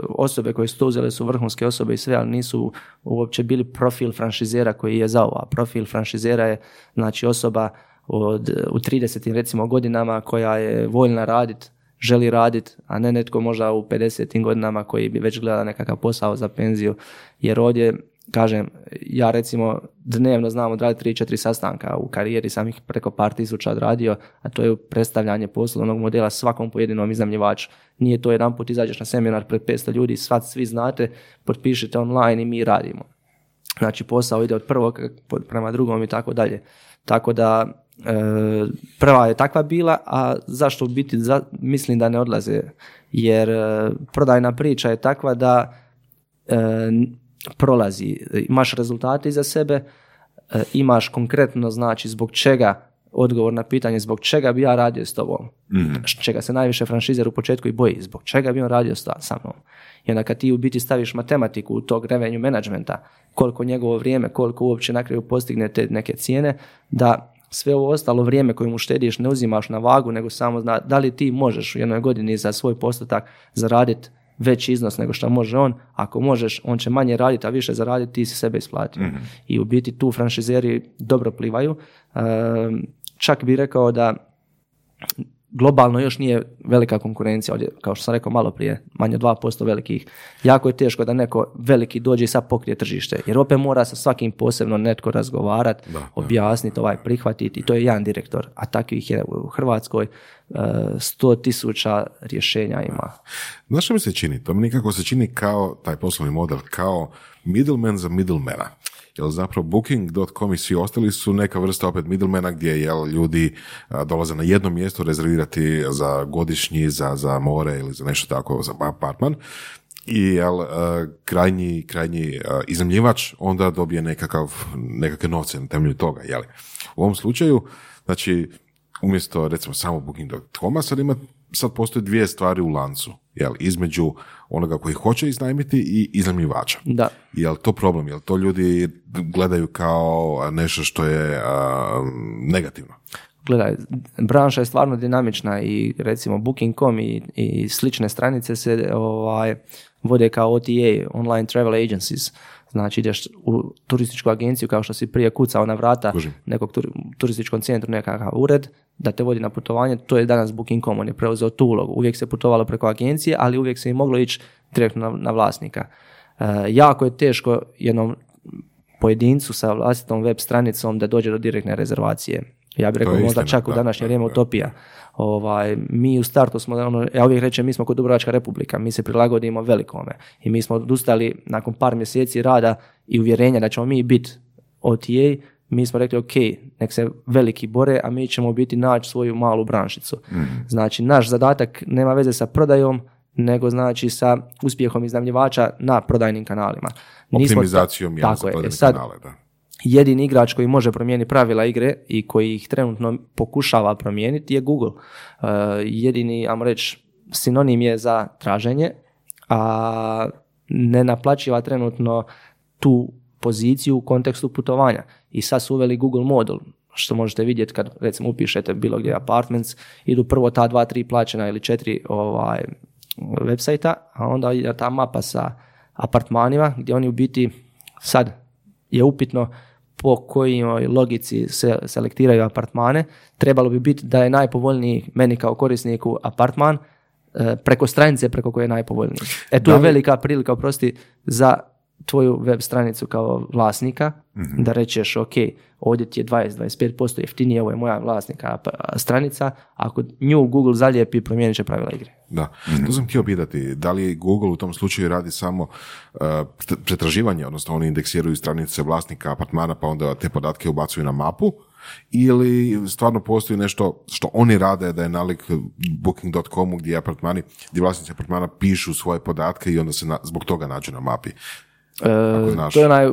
osobe koje su to uzele su vrhunske osobe i sve, ali nisu uopće bili profil franšizera koji je za ovo. A Profil franšizera je znači osoba od, u 30 recimo godinama koja je voljna radit, želi radit, a ne netko možda u 50 godinama koji bi već gledao nekakav posao za penziju. Jer ovdje, kažem, ja recimo dnevno znam odraditi 3-4 sastanka, u karijeri sam ih preko par tisuća odradio, a to je predstavljanje poslovnog modela svakom pojedinom iznajmljivaču. Nije to jedan put izađeš na seminar pred 500 ljudi, sva, svi znate, potpišite online i mi radimo. Znači posao ide od prvog prema drugom i tako dalje. Tako da prva je takva bila, a zašto u biti za, mislim da ne odlaze? Jer e, prodajna priča je takva da e, prolazi, imaš rezultate iza sebe, e, imaš konkretno znači zbog čega odgovor na pitanje zbog čega bi ja radio s tobom, Š- čega se najviše franšizer u početku i boji, zbog čega bi on radio sa mnom. I onda kad ti u biti staviš matematiku u tog revenue managementa, koliko njegovo vrijeme, koliko uopće na kraju postigne te neke cijene, da sve ovo ostalo vrijeme koje mu štediš ne uzimaš na vagu, nego samo zna da li ti možeš u jednoj godini za svoj postotak zaraditi veći iznos nego što može on. Ako možeš, on će manje raditi, a više zaraditi, ti si sebe isplatio. I u biti tu franšizeri dobro plivaju. Ehm, čak bi rekao da globalno još nije velika konkurencija ovdje, kao što sam rekao malo prije, manje od 2% velikih. Jako je teško da neko veliki dođe i sad pokrije tržište, jer opet mora sa svakim posebno netko razgovarati, objasniti, ovaj prihvatiti i to je jedan direktor, a takvih je u Hrvatskoj e, 100 tisuća rješenja ima. Znaš što mi se čini? To mi nekako se čini kao taj poslovni model, kao middleman za middlemana. Jer zapravo Booking.com i svi ostali su neka vrsta opet middlemana gdje jel, ljudi a, dolaze na jedno mjesto rezervirati za godišnji, za, za more ili za nešto tako, za apartman. I jel, krajnji, krajnji a, iznajmljivač onda dobije nekakav, nekakve novce na temelju toga. Jel? U ovom slučaju, znači, umjesto recimo samo booking.com sad ima sad postoje dvije stvari u lancu jel, između onoga koji hoće iznajmiti i iznajmljivača. Da. Jel to problem? Jel to ljudi gledaju kao nešto što je a, negativno? Gledaj, branša je stvarno dinamična i recimo Booking.com i, i slične stranice se ovaj, vode kao OTA, Online Travel Agencies. Znači ideš u turističku agenciju kao što si prije kucao na vrata Kužim. nekog tur- turističkom centru nekakav ured da te vodi na putovanje, to je danas Booking.com, on je preuzeo tu ulogu. Uvijek se putovalo preko agencije, ali uvijek se i moglo ići direktno na, na vlasnika. E, jako je teško jednom pojedincu sa vlastitom web stranicom da dođe do direktne rezervacije. Ja bih rekao možda istina, čak u da, današnje da, vrijeme da. utopija. Ovaj, mi u startu smo, ono, ja uvijek rečem, mi smo kod Dubrovačka republika, mi se prilagodimo velikome. I mi smo odustali nakon par mjeseci rada i uvjerenja da ćemo mi biti OTA, mi smo rekli ok, nek se veliki bore, a mi ćemo biti naći svoju malu branšicu. Znači, naš zadatak nema veze sa prodajom, nego znači sa uspjehom iznajmljivača na prodajnim kanalima. Nismo Optimizacijom jel, za tako je. E kanale, da. Jedini igrač koji može promijeniti pravila igre i koji ih trenutno pokušava promijeniti je Google. Uh, jedini, ajmo reći, sinonim je za traženje, a ne naplaćiva trenutno tu poziciju u kontekstu putovanja. I sad su uveli Google modul, što možete vidjeti kad recimo upišete bilo gdje apartments, idu prvo ta dva, tri plaćena ili četiri ovaj, websajta, a onda ide ta mapa sa apartmanima gdje oni u biti sad je upitno po kojoj logici se selektiraju apartmane. Trebalo bi biti da je najpovoljniji meni kao korisniku apartman e, preko stranice preko koje je najpovoljniji. E tu je velika prilika, oprosti, za tvoju web stranicu kao vlasnika, da rečeš ok, ovdje ti je 20-25% jeftinije, ovo je moja vlasnika pa, stranica, ako nju Google zalijepi, promijenit će pravila igre. Da, to sam htio pitati, da li Google u tom slučaju radi samo uh, pretraživanje, odnosno oni indeksiraju stranice vlasnika apartmana pa onda te podatke ubacuju na mapu, ili stvarno postoji nešto što oni rade da je nalik booking.comu gdje apartmani, gdje vlasnici apartmana pišu svoje podatke i onda se na, zbog toga nađu na mapi. E, znaš. to je onaj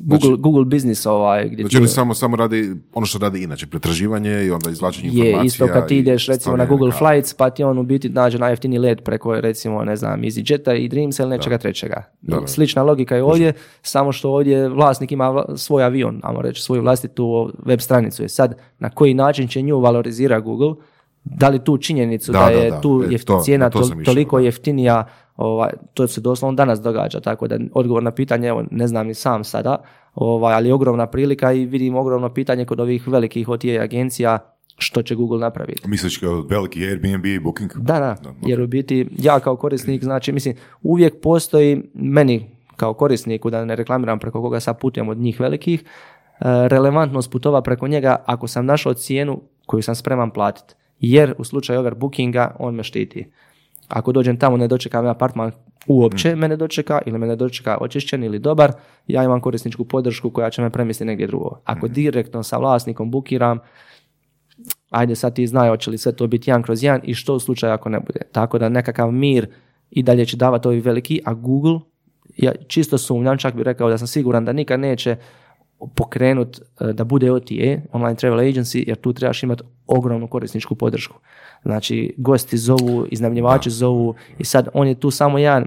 Google, Znači- Google business ovaj, gdje Znači oni samo, samo radi ono što radi inače, pretraživanje i onda izvlačenje je informacija. isto kad ti i ideš recimo na Google. Flights pa ti on u biti nađe najjeftiniji let preko recimo ne znam EasyJeta i Dreams ili nečega trećega. Da, da. Slična logika je ovdje, samo što ovdje vlasnik ima svoj avion, ajmo reći svoju vlastitu web stranicu. Je sad na koji način će nju valorizira Google, da li tu činjenicu Da, da, da, je da. tu E, to- cijena na to išao, toliko da. jeftinija, ovaj, to se doslovno danas događa, tako da odgovor na pitanje, evo, ne znam ni sam sada, ovaj, ali je ogromna prilika i vidim ogromno pitanje kod ovih velikih OTA agencija što će Google napraviti. Misliš kao veliki Airbnb i Booking? Da, da, jer u biti ja kao korisnik, znači mislim, uvijek postoji meni kao korisniku, da ne reklamiram preko koga sad putujem od njih velikih, e, relevantnost putova preko njega ako sam našao cijenu koju sam spreman platiti. Jer u slučaju overbookinga on me štiti. Ako dođem tamo ne dočeka me apartman uopće me ne dočeka ili me ne dočeka očišćen ili dobar, ja imam korisničku podršku koja će me premjestiti negdje drugo. Ako direktno sa vlasnikom bukiram, ajde sad ti znaj hoće li sve to biti jedan kroz jedan i što u slučaju ako ne bude. Tako da nekakav mir i dalje će davati ovi veliki, a Google, ja čisto sumnjam, čak bih rekao da sam siguran da nikad neće pokrenut e, da bude OTA, online travel agency, jer tu trebaš imati ogromnu korisničku podršku. Znači, gosti zovu, iznajmljivači zovu i sad on je tu samo jedan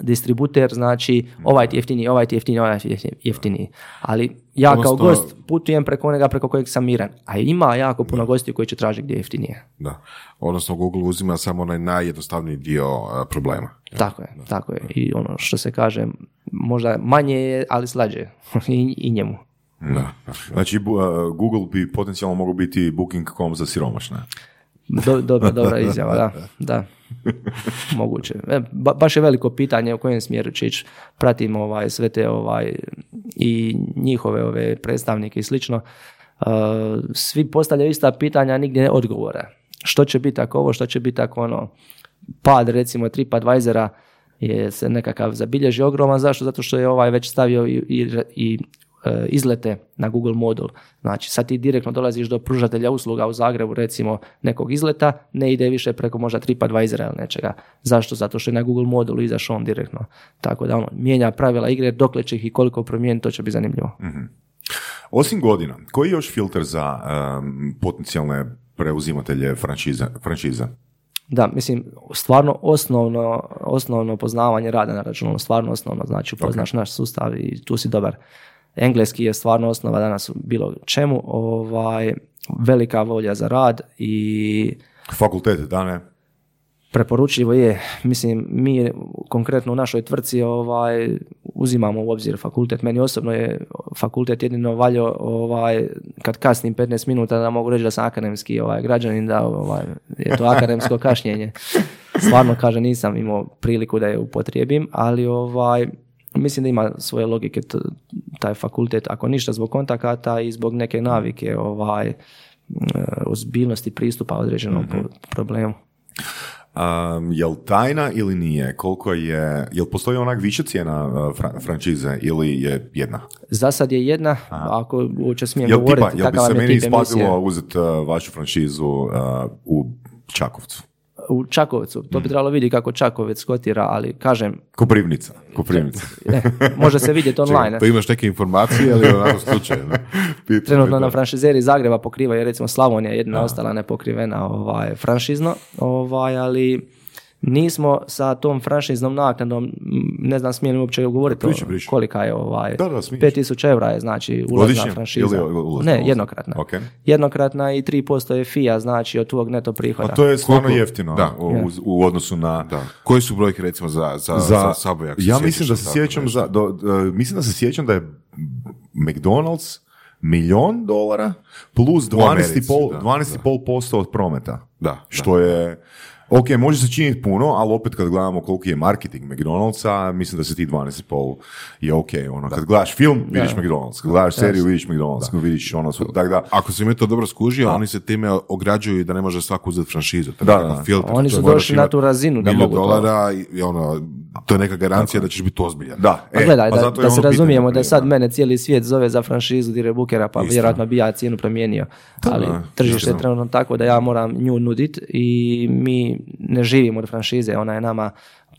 distributer, znači ovaj ti jeftiniji, ovaj ti jeftiniji, ovaj ti jeftiniji. Ali ja kao gost putujem preko onega preko kojeg sam miran. A ima jako puno gostiju koji će tražiti gdje je jeftinije. Da. Odnosno Google uzima samo onaj najjednostavniji dio a, problema. Tako je, tako je. I ono što se kaže, možda manje je, ali slađe (laughs) I, i njemu. Da. Znači, uh, Google bi potencijalno mogao biti Booking.com za siromašne. Do, dobra, dobra (laughs) izjava, da. da. (laughs) Moguće. E, ba- baš je veliko pitanje u kojem smjeru će ići. Pratim ovaj, sve te ovaj, i njihove ove predstavnike i slično. Uh, svi postavljaju ista pitanja, nigdje odgovora. Što će biti ako ovo, što će biti ako ono. Pad recimo TripAdvisora je se nekakav zabilježi ogroman. Zašto? Zato što je ovaj već stavio i, i, i e, izlete na Google modul. Znači sad ti direktno dolaziš do pružatelja usluga u Zagrebu recimo nekog izleta, ne ide više preko možda TripAdvisora ili nečega. Zašto? Zato što je na Google modulu izašao on direktno. Tako da ono, mijenja pravila igre, dokle će ih i koliko promijeni, to će biti zanimljivo. Osim godina, koji je još filter za um, potencijalne preuzimatelje franšize? franšize? Da, mislim, stvarno osnovno, osnovno poznavanje rada na računalu, stvarno osnovno, znači upoznaš naš sustav i tu si dobar. Engleski je stvarno osnova danas u bilo čemu, ovaj, velika volja za rad i Fakultete, da ne? preporučljivo je, mislim, mi konkretno u našoj tvrci ovaj, uzimamo u obzir fakultet. Meni osobno je fakultet jedino valjo ovaj, kad kasnim 15 minuta da mogu reći da sam akademski ovaj, građanin, da ovaj, je to akademsko kašnjenje. (laughs) Stvarno, kaže, nisam imao priliku da je upotrijebim, ali ovaj, mislim da ima svoje logike t- taj fakultet, ako ništa zbog kontakata i zbog neke navike ovaj, e, ozbiljnosti pristupa određenom po- problemu. Um, jel tajna ili nije? Koliko je, jel postoji onak više cijena uh, fra- franšize ili je jedna? Za sad je jedna, ako uopće smijem Jel, govoriti tipa, jel bi se meni isplatilo uzeti uh, vašu franšizu uh, u Čakovcu? U Čakovcu, to bi trebalo vidjeti kako Čakovec kotira, ali kažem, Koprivnica. Koprivnica. ne, može se vidjeti online. To imaš neke informacije, ali onako slučajno. (laughs) Trenutno na franšizeri Zagreba pokrivaju recimo Slavonija jedina ostala nepokrivena ovaj, franšizno, ovaj, ali Nismo sa tom franšiznom naknadom, ne znam smijem li uopće govoriti Pričaj, o- pričaj. kolika je ovaj, Da, da, smiješ. 5000 evra je znači ulazna Godišnje? franšiza. Ili ulazna, ne, jednokratna. Ok. Jednokratna i 3% je fija, znači od tvog neto prihoda. A to je stvarno Koliko? jeftino Da. u, u, u odnosu na... Da. Koji su brojke recimo za, za, za, Subway, ako se ja sjećaš mislim da se sjećam za, do, do- mislim da se sjećam da je McDonald's milion dolara plus Americi, 12,5% da, 12,5% od prometa. Da, Što je, ok, može se činiti puno, ali opet kad gledamo koliki je marketing McDonald'sa, mislim da se ti 12,5 je ok. Ono, kad gledaš film, vidiš McDonald's. Kad gledaš seriju, vidiš McDonald's. Kad vidiš ono, su, tako da, Ako sam mi to dobro skužio, oni se time ograđuju da ne može svako uzeti franšizu. To je Da, da. filter. Oni To su došli na tu razinu da mogu to. dolara i, i ono, to je neka garancija da ćeš biti ozbiljan. da. Pa e, gledaj, pa da, da se ono razumijemo da sad mene cijeli svijet zove za franšizu Dire Bookera, pa vjerojatno bi ja cijenu promijenio. Ali da, tržište je trenutno tako da ja moram nju nudit i mi ne živimo od franšize, ona je nama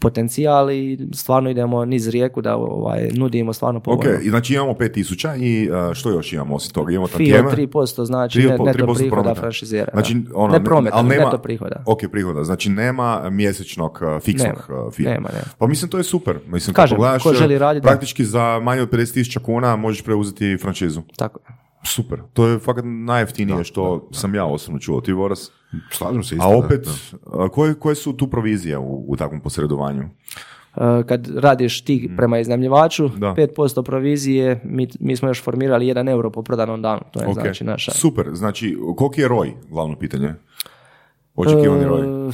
potencijal i stvarno idemo niz rijeku da ovaj, nudimo stvarno Ok, povoljno. i znači imamo 5000 i uh, što još imamo osim toga? Imamo tantijeme? 3% znači 3%, net- neto 3% prihoda franšizera. Znači, da. ono, ne prometa, ali nema, neto prihoda. Ok, prihoda. Znači nema mjesečnog uh, fiksnog Nema, uh, fee. nema, nema. Pa mislim to je super. Mislim, Kažem, pogledaš, ko želi raditi, da. praktički za manje od 50.000 kuna možeš preuzeti franšizu. Tako je. Super. To je fakat najjeftinije što sam ja osobno čuo. Ti Voras? Slažem se isto. A opet, da. koje, koje su tu provizije u, u takvom posredovanju? Kad radiš ti prema iznajmljivaču, Mm. Da. 5% provizije, mi, mi smo još formirali 1 euro po prodanom danu. To je Ok. znači naša... Super. Znači, koliki je roj? Glavno pitanje. Očekivani roj. E,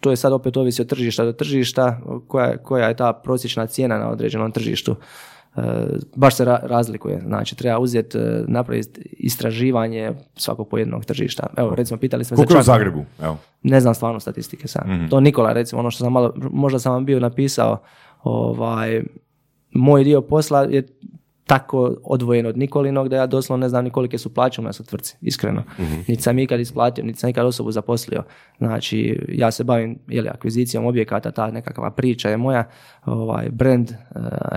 To je sad opet ovisi od tržišta do tržišta, koja, koja je ta prosječna cijena na određenom tržištu. E, baš se ra- razlikuje. Znači, treba uzeti, e, napraviti istraživanje svakog pojednog tržišta. Evo, recimo, pitali smo Koliko je u za Čanak. Zagrebu? Evo. Ne znam stvarno statistike sad. Mhm. To Nikola, recimo, ono što sam malo, možda sam vam bio napisao, ovaj, moj dio posla je tako odvojen od Nikolinog da ja doslovno ne znam ni kolike su plaće u nas u tvrtci, iskreno. Niti sam ikad isplatio, niti sam ikad osobu zaposlio. Znači, ja se bavim jeli, akvizicijom objekata, ta nekakva priča je moja, ovaj, brand, eh,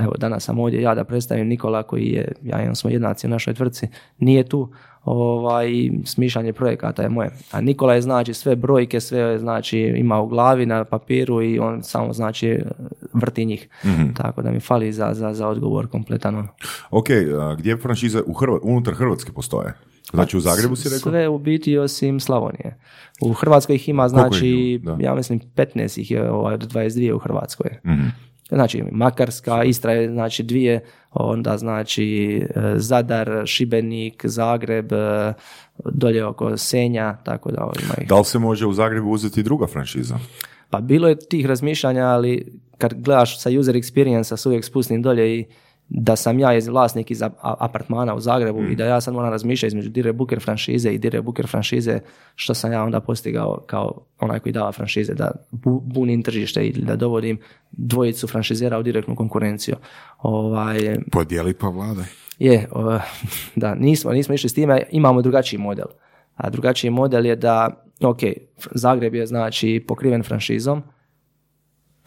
evo danas sam ovdje ja da predstavim Nikola koji je, ja imam smo jednaci u našoj tvrtci, nije tu, ovaj, smišljanje projekata je moje. A Nikola je znači sve brojke, sve znači ima u glavi na papiru i on samo znači vrti njih. Tako da mi fali za, za, za odgovor kompletan. ono. Ok, a gdje franšize u Hrva- unutar Hrvatske postoje? Znači u Zagrebu si rekao? Sve u biti osim Slavonije. U Hrvatskoj ih ima znači, ih ja mislim 15 ih je ovaj, od 22 u Hrvatskoj. Mhm. Znači Makarska, Istra je znači dvije, onda znači e, Zadar, Šibenik, Zagreb, e, dolje oko Senja, tako da ima ih. Da li se može u Zagrebu uzeti druga franšiza? Pa bilo je tih razmišljanja, ali kad gledaš sa user experience se uvijek spustim dolje i da sam ja iz vlasnik iz apartmana u Zagrebu i da ja sad moram razmišljati između Dire Booker franšize i Dire Booker franšize, što sam ja onda postigao kao onaj koji dava franšize, da bu- bunim tržište ili da dovodim dvojicu franšizera u direktnu konkurenciju. Ovaj, Podijeli pa vladaj. je, o, (laughs) da, nismo, nismo išli s time, imamo drugačiji model. A drugačiji model je da, ok, Zagreb je znači pokriven franšizom,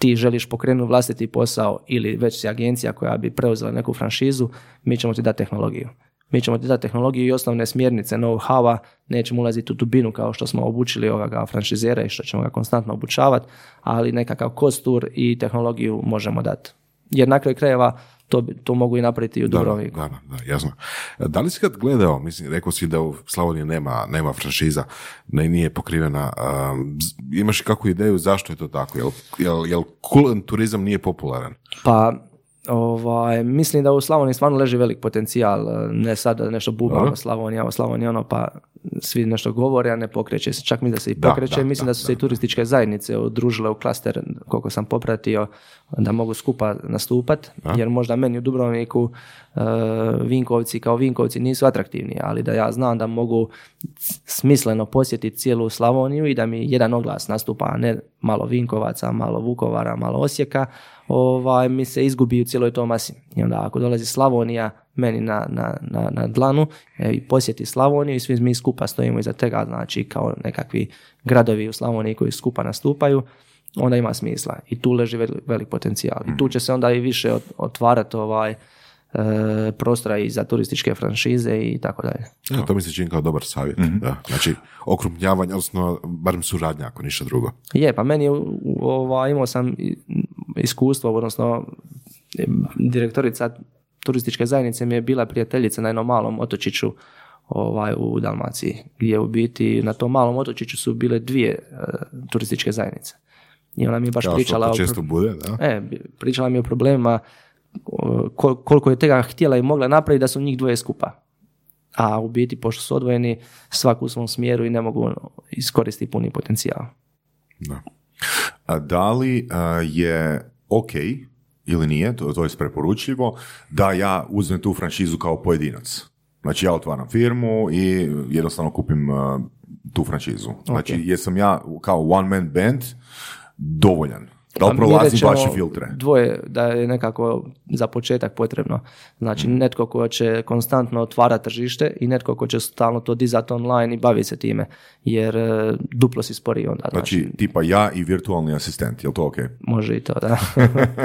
ti želiš pokrenuti vlastiti posao ili već si agencija koja bi preuzela neku franšizu, mi ćemo ti dati tehnologiju. Mi ćemo ti dati tehnologiju i osnovne smjernice know-howa, nećemo ulaziti u dubinu kao što smo obučili ovoga franšizera i što ćemo ga konstantno obučavati, ali nekakav kostur i tehnologiju možemo dati. Jer na kraju krajeva to, to mogu i napraviti i u Da, da, Dubrovniku. da, da, jasno. Da li si kad gledao, mislim, rekao si da u Slavoniji nema, nema franšiza, ne, nije pokrivena, um, imaš kakvu ideju zašto je to tako? Jel, jel, jel kulen turizam nije popularan? Pa, ovaj, mislim da u Slavoniji stvarno leži velik potencijal, ne sad da nešto bubamo Dobro. Slavonija, Slavonija ono, pa svi nešto govore, a ne pokreće se. Čak mislim da se i Da, pokreće, da, mislim da, da, su se i turističke zajednice udružile u klaster, koliko sam popratio, da mogu skupa nastupat, jer možda meni u Dubrovniku e, Vinkovci kao Vinkovci nisu atraktivni, ali da ja znam da mogu smisleno posjetiti cijelu Slavoniju i da mi jedan oglas nastupa, a ne malo Vinkovaca, malo Vukovara, malo Osijeka, ovaj, mi se izgubi u cijeloj toj masi. I onda ako dolazi Slavonija meni na, na, na, na dlanu e, i posjeti Slavoniju i svi mi skupa stojimo iza tega, znači kao nekakvi gradovi u Slavoniji koji skupa nastupaju, onda ima smisla. I tu leži velik, velik potencijal. I tu će se onda i više ot- otvarati ovaj, e, prostora i za turističke franšize i tako dalje. Ja, to mi se čini kao dobar savjet. Mhm. Da. Znači, okrupnjavanje, odnosno barem suradnja, ako ništa drugo. Je, pa meni ova, imao sam iskustvo, odnosno e, direktorica turističke zajednice mi je bila prijateljica na jednom malom otočiću ovaj, u Dalmaciji, gdje u biti na tom malom otočiću su bile dvije e, turističke zajednice. I ona mi je baš što pričala to o često bude, da. E, pričala mi o problemima koliko je tega htjela i mogla napraviti da su njih dvoje skupa. A u biti, pošto su odvojeni, svak u svom smjeru i ne mogu ono, iskoristiti puni potencijal. da. A da li a, je ok ili nije, to, to je preporučljivo, da ja uzmem tu franšizu kao pojedinac. Znači ja otvaram firmu i jednostavno kupim a, tu franšizu. Znači jesam ja kao one man band dovoljan. Da li A mi prolazim rećemo vaše filtre? Dvoje da je nekako za početak potrebno. Znači netko ko će konstantno otvarati tržište i netko ko će stalno to dizati online i bavi se time. Jer e, duplo si spori onda. Znači, Znači, tipa ja i virtualni asistent, je to ok? može i to, da.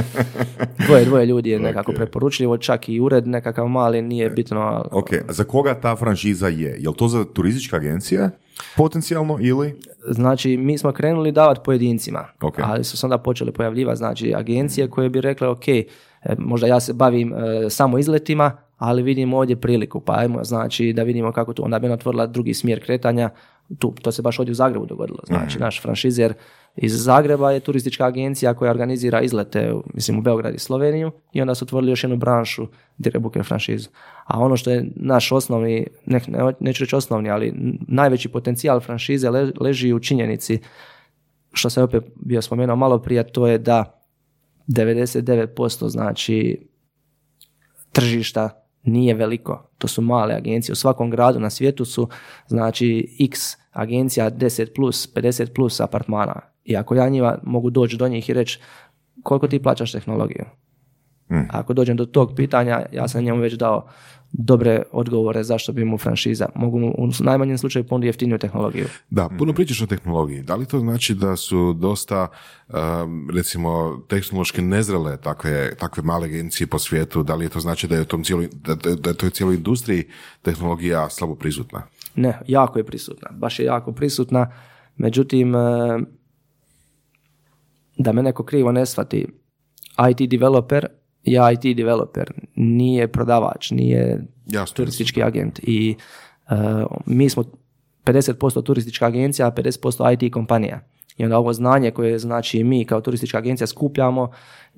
(laughs) dvoje, dvoje ljudi je (laughs) nekako preporučljivo, čak i ured nekakav mali, nije bitno. Ok, a za koga ta franšiza je? Je to za turističke agencije potencijalno ili? Znači, mi smo krenuli davati pojedincima, Ok. ali su se onda počeli pojavljivati znači, agencije koje bi rekle, ok, e, možda ja se bavim e, samo izletima, ali vidim ovdje priliku, pa ajmo, znači, da vidimo kako to, onda bi ona otvorila drugi smjer kretanja, tu, to se baš ovdje u Zagrebu dogodilo, znači, naš franšizer iz Zagreba je turistička agencija koja organizira izlete, mislim, u Beograd i Sloveniju i onda su otvorili još jednu branšu Dire Booker franšizu. A ono što je naš osnovni, ne, ne, neću reći osnovni, ali najveći potencijal franšize le- leži u činjenici što sam opet bio spomenuo malo prije, to je da 99% znači tržišta nije veliko. To su male agencije. U svakom gradu na svijetu su znači x agencija 10 plus, 50 plus apartmana. I ako ja njima mogu doći do njih i reći koliko ti plaćaš tehnologiju? Ako dođem do tog pitanja, ja sam njemu već dao dobre odgovore zašto bi mu franšiza. Mogu mu u najmanjem slučaju ponuditi jeftiniju tehnologiju. Da, puno pričaš o tehnologiji. Da li to znači da su dosta, um, recimo, tehnološki nezrele takve, takve male agencije po svijetu? Da li je to znači da je u tom cijeloj, da, da, je toj cijeloj industriji tehnologija slabo prisutna? Ne, jako je prisutna. Baš je jako prisutna. Međutim, e, da me neko krivo ne shvati, IT developer je IT developer, nije prodavač, nije Jasno, turistički agent. I e, mi smo 50% turistička agencija, a 50% IT kompanija. I onda ovo znanje koje znači mi kao turistička agencija skupljamo,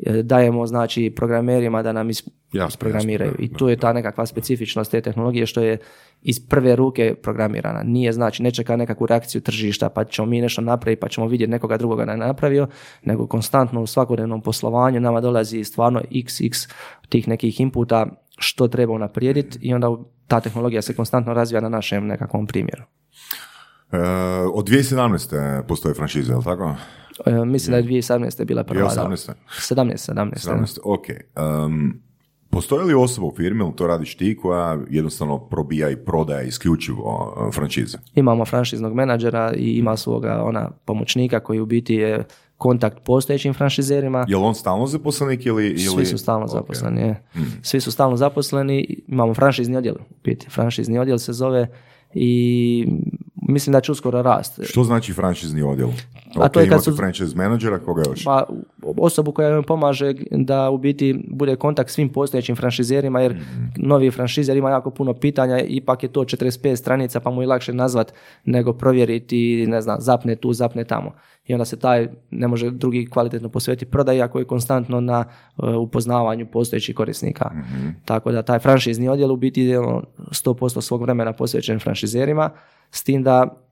e, dajemo znači programerima da nam isprogramiraju. I tu je ta nekakva specifičnost te tehnologije što je iz prve ruke programirana. Nije znači, ne čeka nekakvu reakciju tržišta pa ćemo mi nešto napraviti pa ćemo vidjeti nekoga drugoga je napravio, nego konstantno u svakodnevnom poslovanju nama dolazi stvarno xx tih nekih inputa što treba unaprijediti i onda ta tehnologija se konstantno razvija na našem nekakvom primjeru. E, od 2017. postoje franšize, je li tako? E, mislim da je 2017. bila prva. da. 2018. 17. 17. 17. Ok. Um, postoji li osoba u firmi, ili to radiš ti, koja jednostavno probija i prodaje isključivo uh, franšize? Imamo franšiznog menadžera i ima svoga ona pomoćnika koji u biti je kontakt postojećim franšizerima. Je li on stalno zaposlenik ili... ili... Svi su stalno Ok. zaposleni. je. Svi su stalno zaposleni. Imamo franšizni odjel. u biti. Franšizni odjel se zove i mislim da će uskoro rast. Što znači franšizni odjel? A Ok, to je kad su- franchise menadžera, koga još? Pa osobu koja nam pomaže da u biti bude kontakt svim postojećim franšizerima jer novi franšizer ima jako puno pitanja, ipak je to 45 stranica pa mu je lakše nazvat nego provjeriti, ne znam, zapne tu, zapne tamo. I onda se taj ne može drugi kvalitetno posvetiti prodaji ako je konstantno na e, upoznavanju postojećih korisnika. Tako da taj franšizni odjel u biti je ono 100% svog vremena posvećen franšizerima, s tim da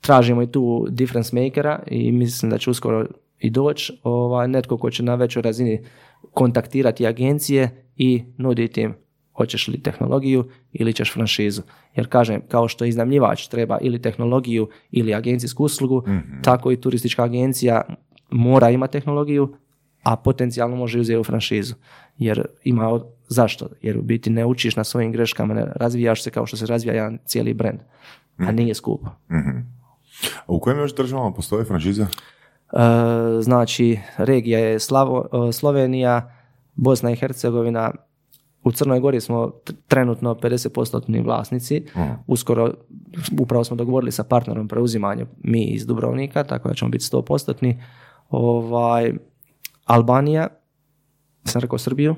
tražimo i tu difference makera i mislim da će uskoro i doći ovaj, netko ko će na većoj razini kontaktirati agencije i nuditi im hoćeš li tehnologiju ili ćeš franšizu. Jer kažem, kao što iznajmljivač treba ili tehnologiju ili agencijsku uslugu, tako i turistička agencija mora imati tehnologiju, a potencijalno može uzeti u franšizu. Jer ima, od- zašto? Jer u biti ne učiš na svojim greškama, ne razvijaš se kao što se razvija jedan cijeli brand, a nije skupo. A u kojim još državama postoje franšize? E, znači regija je Slavo, e, Slovenija, Bosna i Hercegovina, U Crnoj Gori smo trenutno 50% vlasnici. Uskoro, upravo smo dogovorili sa partnerom preuzimanje mi iz Dubrovnika, tako da ćemo biti 100%. Ovaj, Albanija, sam rekao Srbiju,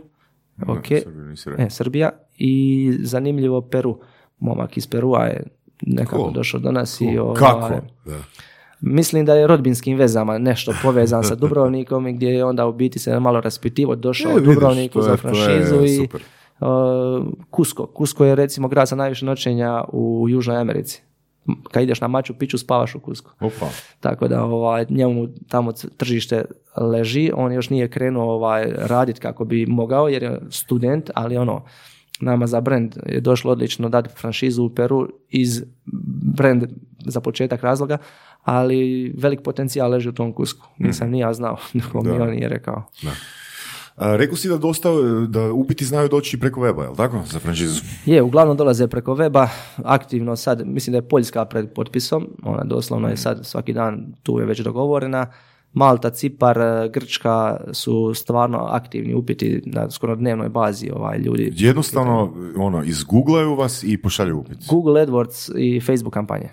ok, Srbiju nisi rekao. e, Srbija i zanimljivo Peru. Momak iz Perua je nekako Cool. došao do nas i ovaj, Kako? Da. Mislim da je rodbinskim vezama nešto povezan sa Dubrovnikom i gdje je onda u biti se malo raspitivo došao E, vidiš, Dubrovniku je- za to je franšizu i uh, Kusko. Kusko je recimo grad sa najviše noćenja u Južnoj Americi. Kad ideš na Machu Picchu spavaš u Kusku. Opa. Tako da ovaj, njemu tamo tržište leži, on još nije krenuo ovaj, raditi kako bi mogao jer je student, ali ono, nama za brand je došlo odlično dati franšizu u Peru iz brand za početak razloga, ali velik potencijal leži u tom kusku. Nisam ni ja znao, (laughs) dok mi on nije rekao. A, rekao si da dosta, da upiti znaju doći preko weba, je li tako? Za franšizu. Je, uglavnom dolaze preko weba, aktivno sad, mislim da je Poljska pred potpisom, ona doslovno je sad svaki dan tu je već dogovorena. Malta, Cipar, eh, Grčka su stvarno aktivni upiti na skoro dnevnoj bazi ovaj ljudi. Jednostavno, ono, izgooglaju vas i pošalju upit. Google AdWords i Facebook kampanje.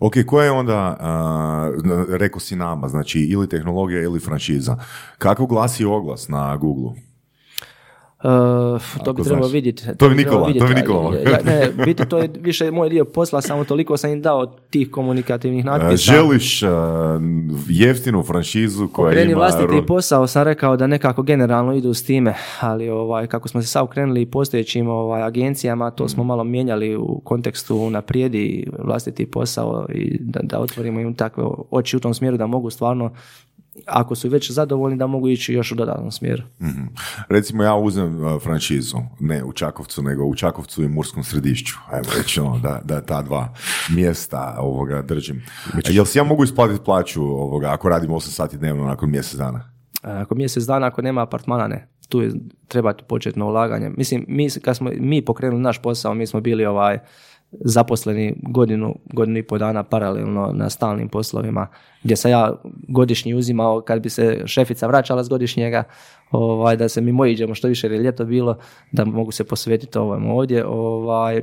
Ok, koja je onda, a, rekao si nama, znači ili tehnologija ili franšiza. Kako glasi oglas na Google? Uh, to bi trebalo znaš. vidjeti. To bi bi Nikola, to bi. Nikola. Ja, Ne, (laughs) biti to je više moj dio posla, samo toliko sam im dao tih komunikativnih A, natpisa. želiš a, jeftinu franšizu koja Kreni ima... vlastiti posao sam rekao da nekako generalno idu s time, ali ovaj, kako smo se sad okrenuli postojećim ovaj, agencijama, to Mm. smo malo mijenjali u kontekstu naprijedi vlastiti posao i da, da otvorimo im takve oči u tom smjeru da mogu stvarno, ako su već zadovoljni, da mogu ići još u dodatnom smjeru. Mhm. Recimo ja uzmem a, franšizu, ne u Čakovcu, nego u Čakovcu i Murskom središću. Ajmo reći ono, da, da ta dva mjesta ovoga držim. Jel si ja mogu isplatiti plaću ovoga, ako radim 8 sati dnevno nakon mjesec dana? Ako mjesec dana, ako nema apartmana, ne. Tu je, treba početno ulaganje. Mislim, mi, kad smo mi pokrenuli naš posao, mi smo bili ovaj zaposleni godinu, godinu i pol dana paralelno na stalnim poslovima, gdje sam ja godišnji uzimao, kad bi se šefica vraćala s godišnjega, ovaj, da se mi mojiđemo što više jer je ljeto bilo, da mogu se posvetiti ovom ovdje. Ovaj,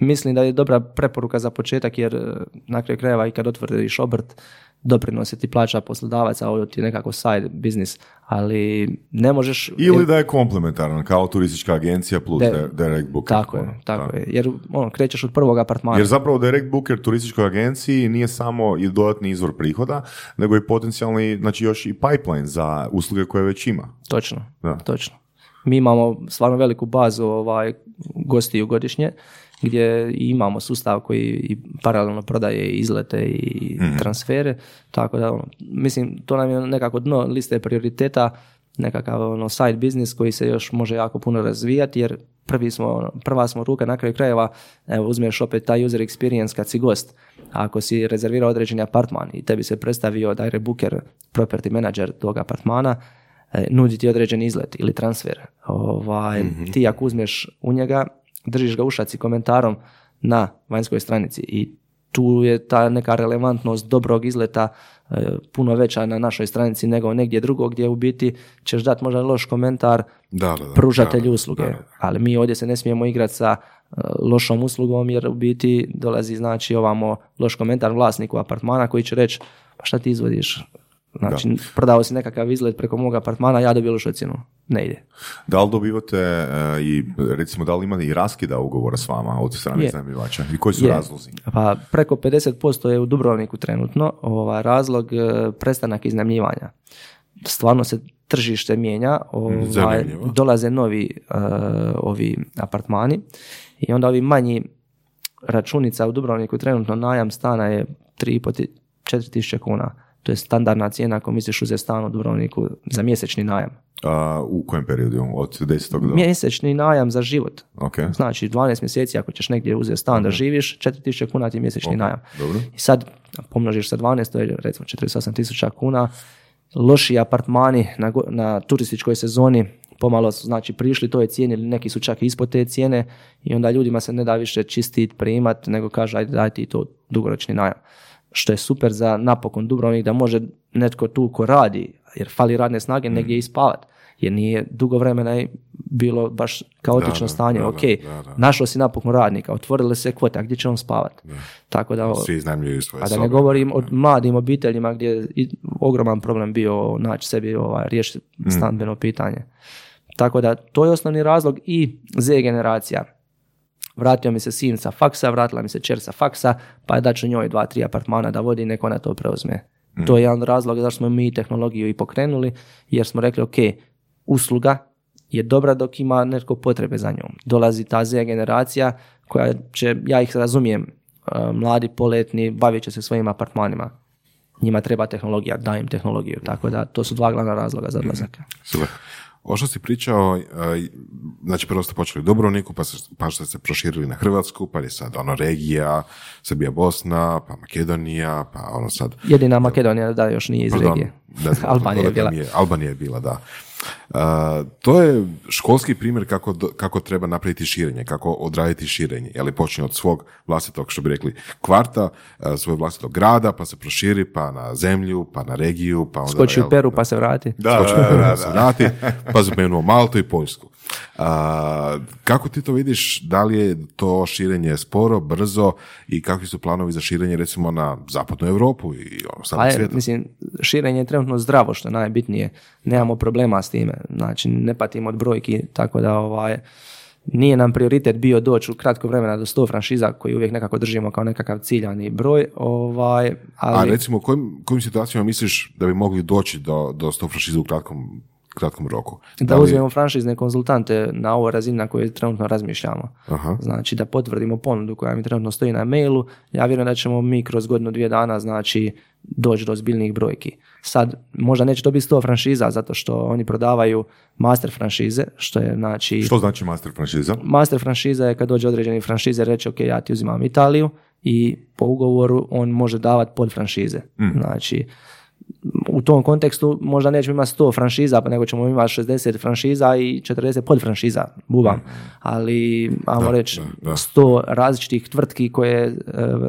mislim da je dobra preporuka za početak jer eh, na kraju krajeva i kad otvoriš obrt doprinose ti plaća poslodavac, a ovo ti je nekako side biznis, ali ne možeš... Ili da je komplementaran, kao turistička agencija plus De- direct booker. Tako je, ono, tako da. je. Jer ono, krećeš od prvog apartmana. Jer zapravo direct booker turističkoj agenciji nije samo i dodatni izvor prihoda, nego i potencijalni, znači još i pipeline za usluge koje već ima. Točno, Da. točno. Mi imamo stvarno veliku bazu ovaj, gostiju godišnje, gdje imamo sustav koji i paralelno prodaje izlete i transfere, tako da ono, mislim to nam je nekako dno liste prioriteta, nekakav ono side business koji se još može jako puno razvijati jer prvi smo, ono, prva smo ruka na kraju krajeva, evo uzmeš opet taj user experience kad si gost, ako si rezervirao određeni apartman i tebi se predstavio direct booker, property manager tog apartmana, e, nudi ti određeni izlet ili transfer. Ovaj, Ti ako uzmeš u njega, držiš ga u šaci komentarom na vanjskoj stranici i tu je ta neka relevantnost dobrog izleta e, puno veća na našoj stranici nego negdje drugo gdje u biti ćeš dati možda loš komentar Da, da, da. pružatelju usluge. da, da. Ali mi ovdje se ne smijemo igrati sa e, lošom uslugom jer u biti dolazi znači ovamo loš komentar vlasniku apartmana koji će reći pa šta ti izvodiš? Znači, prodao si nekakav izlet preko mog apartmana, ja dobio lošu cijenu. Ne ide. Da li dobivate e, i recimo da li ima i raskida ugovora s vama od strane iznajmljivača i koji su Je. razlozi? Pa preko 50% je u Dubrovniku trenutno ovaj razlog e, prestanak iznajmljivanja. Stvarno se tržište mijenja, ovaj, dolaze novi e, ovi apartmani i onda ovi manji računica u Dubrovniku trenutno najam stana je 3,5 tisuće kuna. To je standardna cijena ako misliš uzeti stan u Dubrovniku za mjesečni najam. A, u kojem periodu? Od 10. do... Mjesečni najam za život. Ok, Znači 12 mjeseci ako ćeš negdje uzeti stan da živiš, 4000 kuna ti je mjesečni najam. dobro. I sad pomnožiš sa 12, to je recimo 48 tisuća kuna. Loši apartmani na, na turističkoj sezoni pomalo su znači prišli toj cijeni ili neki su čak ispod te cijene i onda ljudima se ne da više čistit, primat, nego kaže ajde daj ti to dugoročni najam. Što je super za napokon Dubrovnik da može netko tu ko radi, jer fali radne snage negdje i spavat. Jer nije dugo vremena bilo baš kaotično Da, da, stanje. da, ok, da, da. našlo si napokon radnika, otvorile se kvote, a gdje će on spavati? Tako da, Svi svoje a da sobe. ne govorim o mladim obiteljima gdje je ogroman problem bio naći sebi ovaj, riješiti Mm. stambeno pitanje. Tako da to je osnovni razlog i Z generacija. Vratio mi se sin sa faksa, vratila mi se čer sa faksa, pa je daću njoj dva, tri apartmana da vodi, neko ona to preuzme. To je jedan razlog zašto smo mi tehnologiju i pokrenuli, jer smo rekli, ok, usluga je dobra dok ima netko potrebe za njom. Dolazi ta Z generacija koja će, ja ih razumijem, uh, mladi, poletni, bavit će se svojim apartmanima. Njima treba tehnologija, daj im tehnologiju. Tako da to su dva glavna razloga za odlazak. Super. Ovo što si pričao, e, znači prvo ste počeli u Dubrovniku, pa, se, pa ste se proširili na Hrvatsku, pa je sad ono regija, Srbija, Bosna, pa Makedonija, pa ono sad... Jedina Makedonija da još nije iz Pardon, regije. ne znam, (laughs) Albanija je bila. je- Albanija je bila, da. A, to je školski primjer kako, kako treba napraviti širenje, kako odraditi širenje. Je li počne od svog vlastitog, što bi rekli, kvarta, a, svojeg vlastitog grada, pa se proširi, pa na zemlju, pa na regiju, pa onda... Skoči u jel, Peru pa se vrati. Da, skoči u Peru da, pa se vrati, pa spomenuo Maltu i Poljsku. A, kako ti to vidiš, da li je to širenje sporo, brzo i kakvi su planovi za širenje recimo na zapadnu Europu i ono, Pa ostatak je, svijeta? mislim, širenje je trenutno zdravo, što je najbitnije. Nemamo problema s time. Znači, ne patimo od brojki, tako da ovaj, nije nam prioritet bio doći u kratko vremena do 100 franšiza koji uvijek nekako držimo kao nekakav ciljani broj. Ovaj, A ali recimo, u kojim, kojim situacijama misliš da bi mogli doći do, do 100 franšiza u kratkom, kratkom roku? da li- uzmemo franšizne konzultante na ovoj razini na kojoj trenutno razmišljamo. Aha. Znači da potvrdimo ponudu koja mi trenutno stoji na mailu. Ja vjerujem da ćemo mi kroz godinu, dvije dana znači doći do ozbiljnijih brojki. Sad, možda neće to biti 100 franšiza zato što oni prodavaju master franšize, što je znači... Što znači master franšiza? Master franšiza je kad dođe određeni franšize reći ok, ja ti uzimam Italiju i po ugovoru on može davati pod franšize. Znači, u tom kontekstu možda nećemo imati 100 franšiza, pa nego ćemo imati 60 franšiza i 40 pod franšiza, bubam. Ali, ajmo reći, da, da. 100 različitih tvrtki koje e,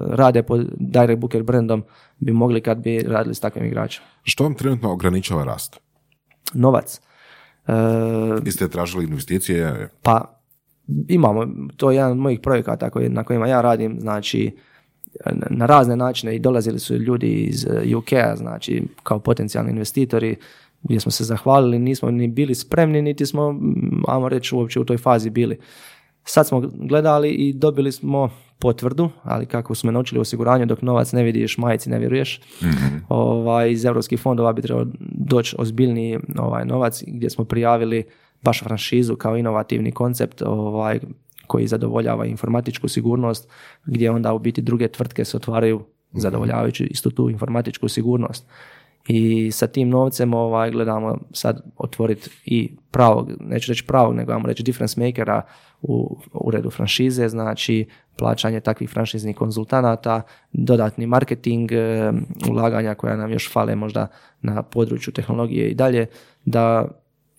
rade pod Direct Booker brandom bi mogli kad bi radili s takvim igračima. Što vam trenutno ograničava rast? Novac. E, Jeste tražili investicije? Pa imamo, to je jedan od mojih projekata koji, na kojima ja radim, znači na- razne načine i dolazili su ljudi iz eh, UK-a, znači kao potencijalni investitori gdje smo se zahvalili, nismo ni bili spremni, niti smo, mm, ajmo reći, uopće u toj fazi bili. Sad smo gledali i dobili smo potvrdu, ali kako smo naučili u osiguranju, dok novac ne vidiš, majici ne vjeruješ, ovaj, iz europskih fondova bi trebao doći ozbiljniji ovaj, novac gdje smo prijavili baš franšizu kao inovativni koncept ovaj, koji zadovoljava informatičku sigurnost, gdje onda u biti druge tvrtke se otvaraju zadovoljavajući istu tu informatičku sigurnost. I sa tim novcem ovaj, gledamo sad otvoriti i pravog, neću reći pravog, nego ajmo reći difference makera u uredu franšize, znači plaćanje takvih franšiznih konzultanata, dodatni marketing, e, ulaganja koja nam još fale možda na području tehnologije i dalje, da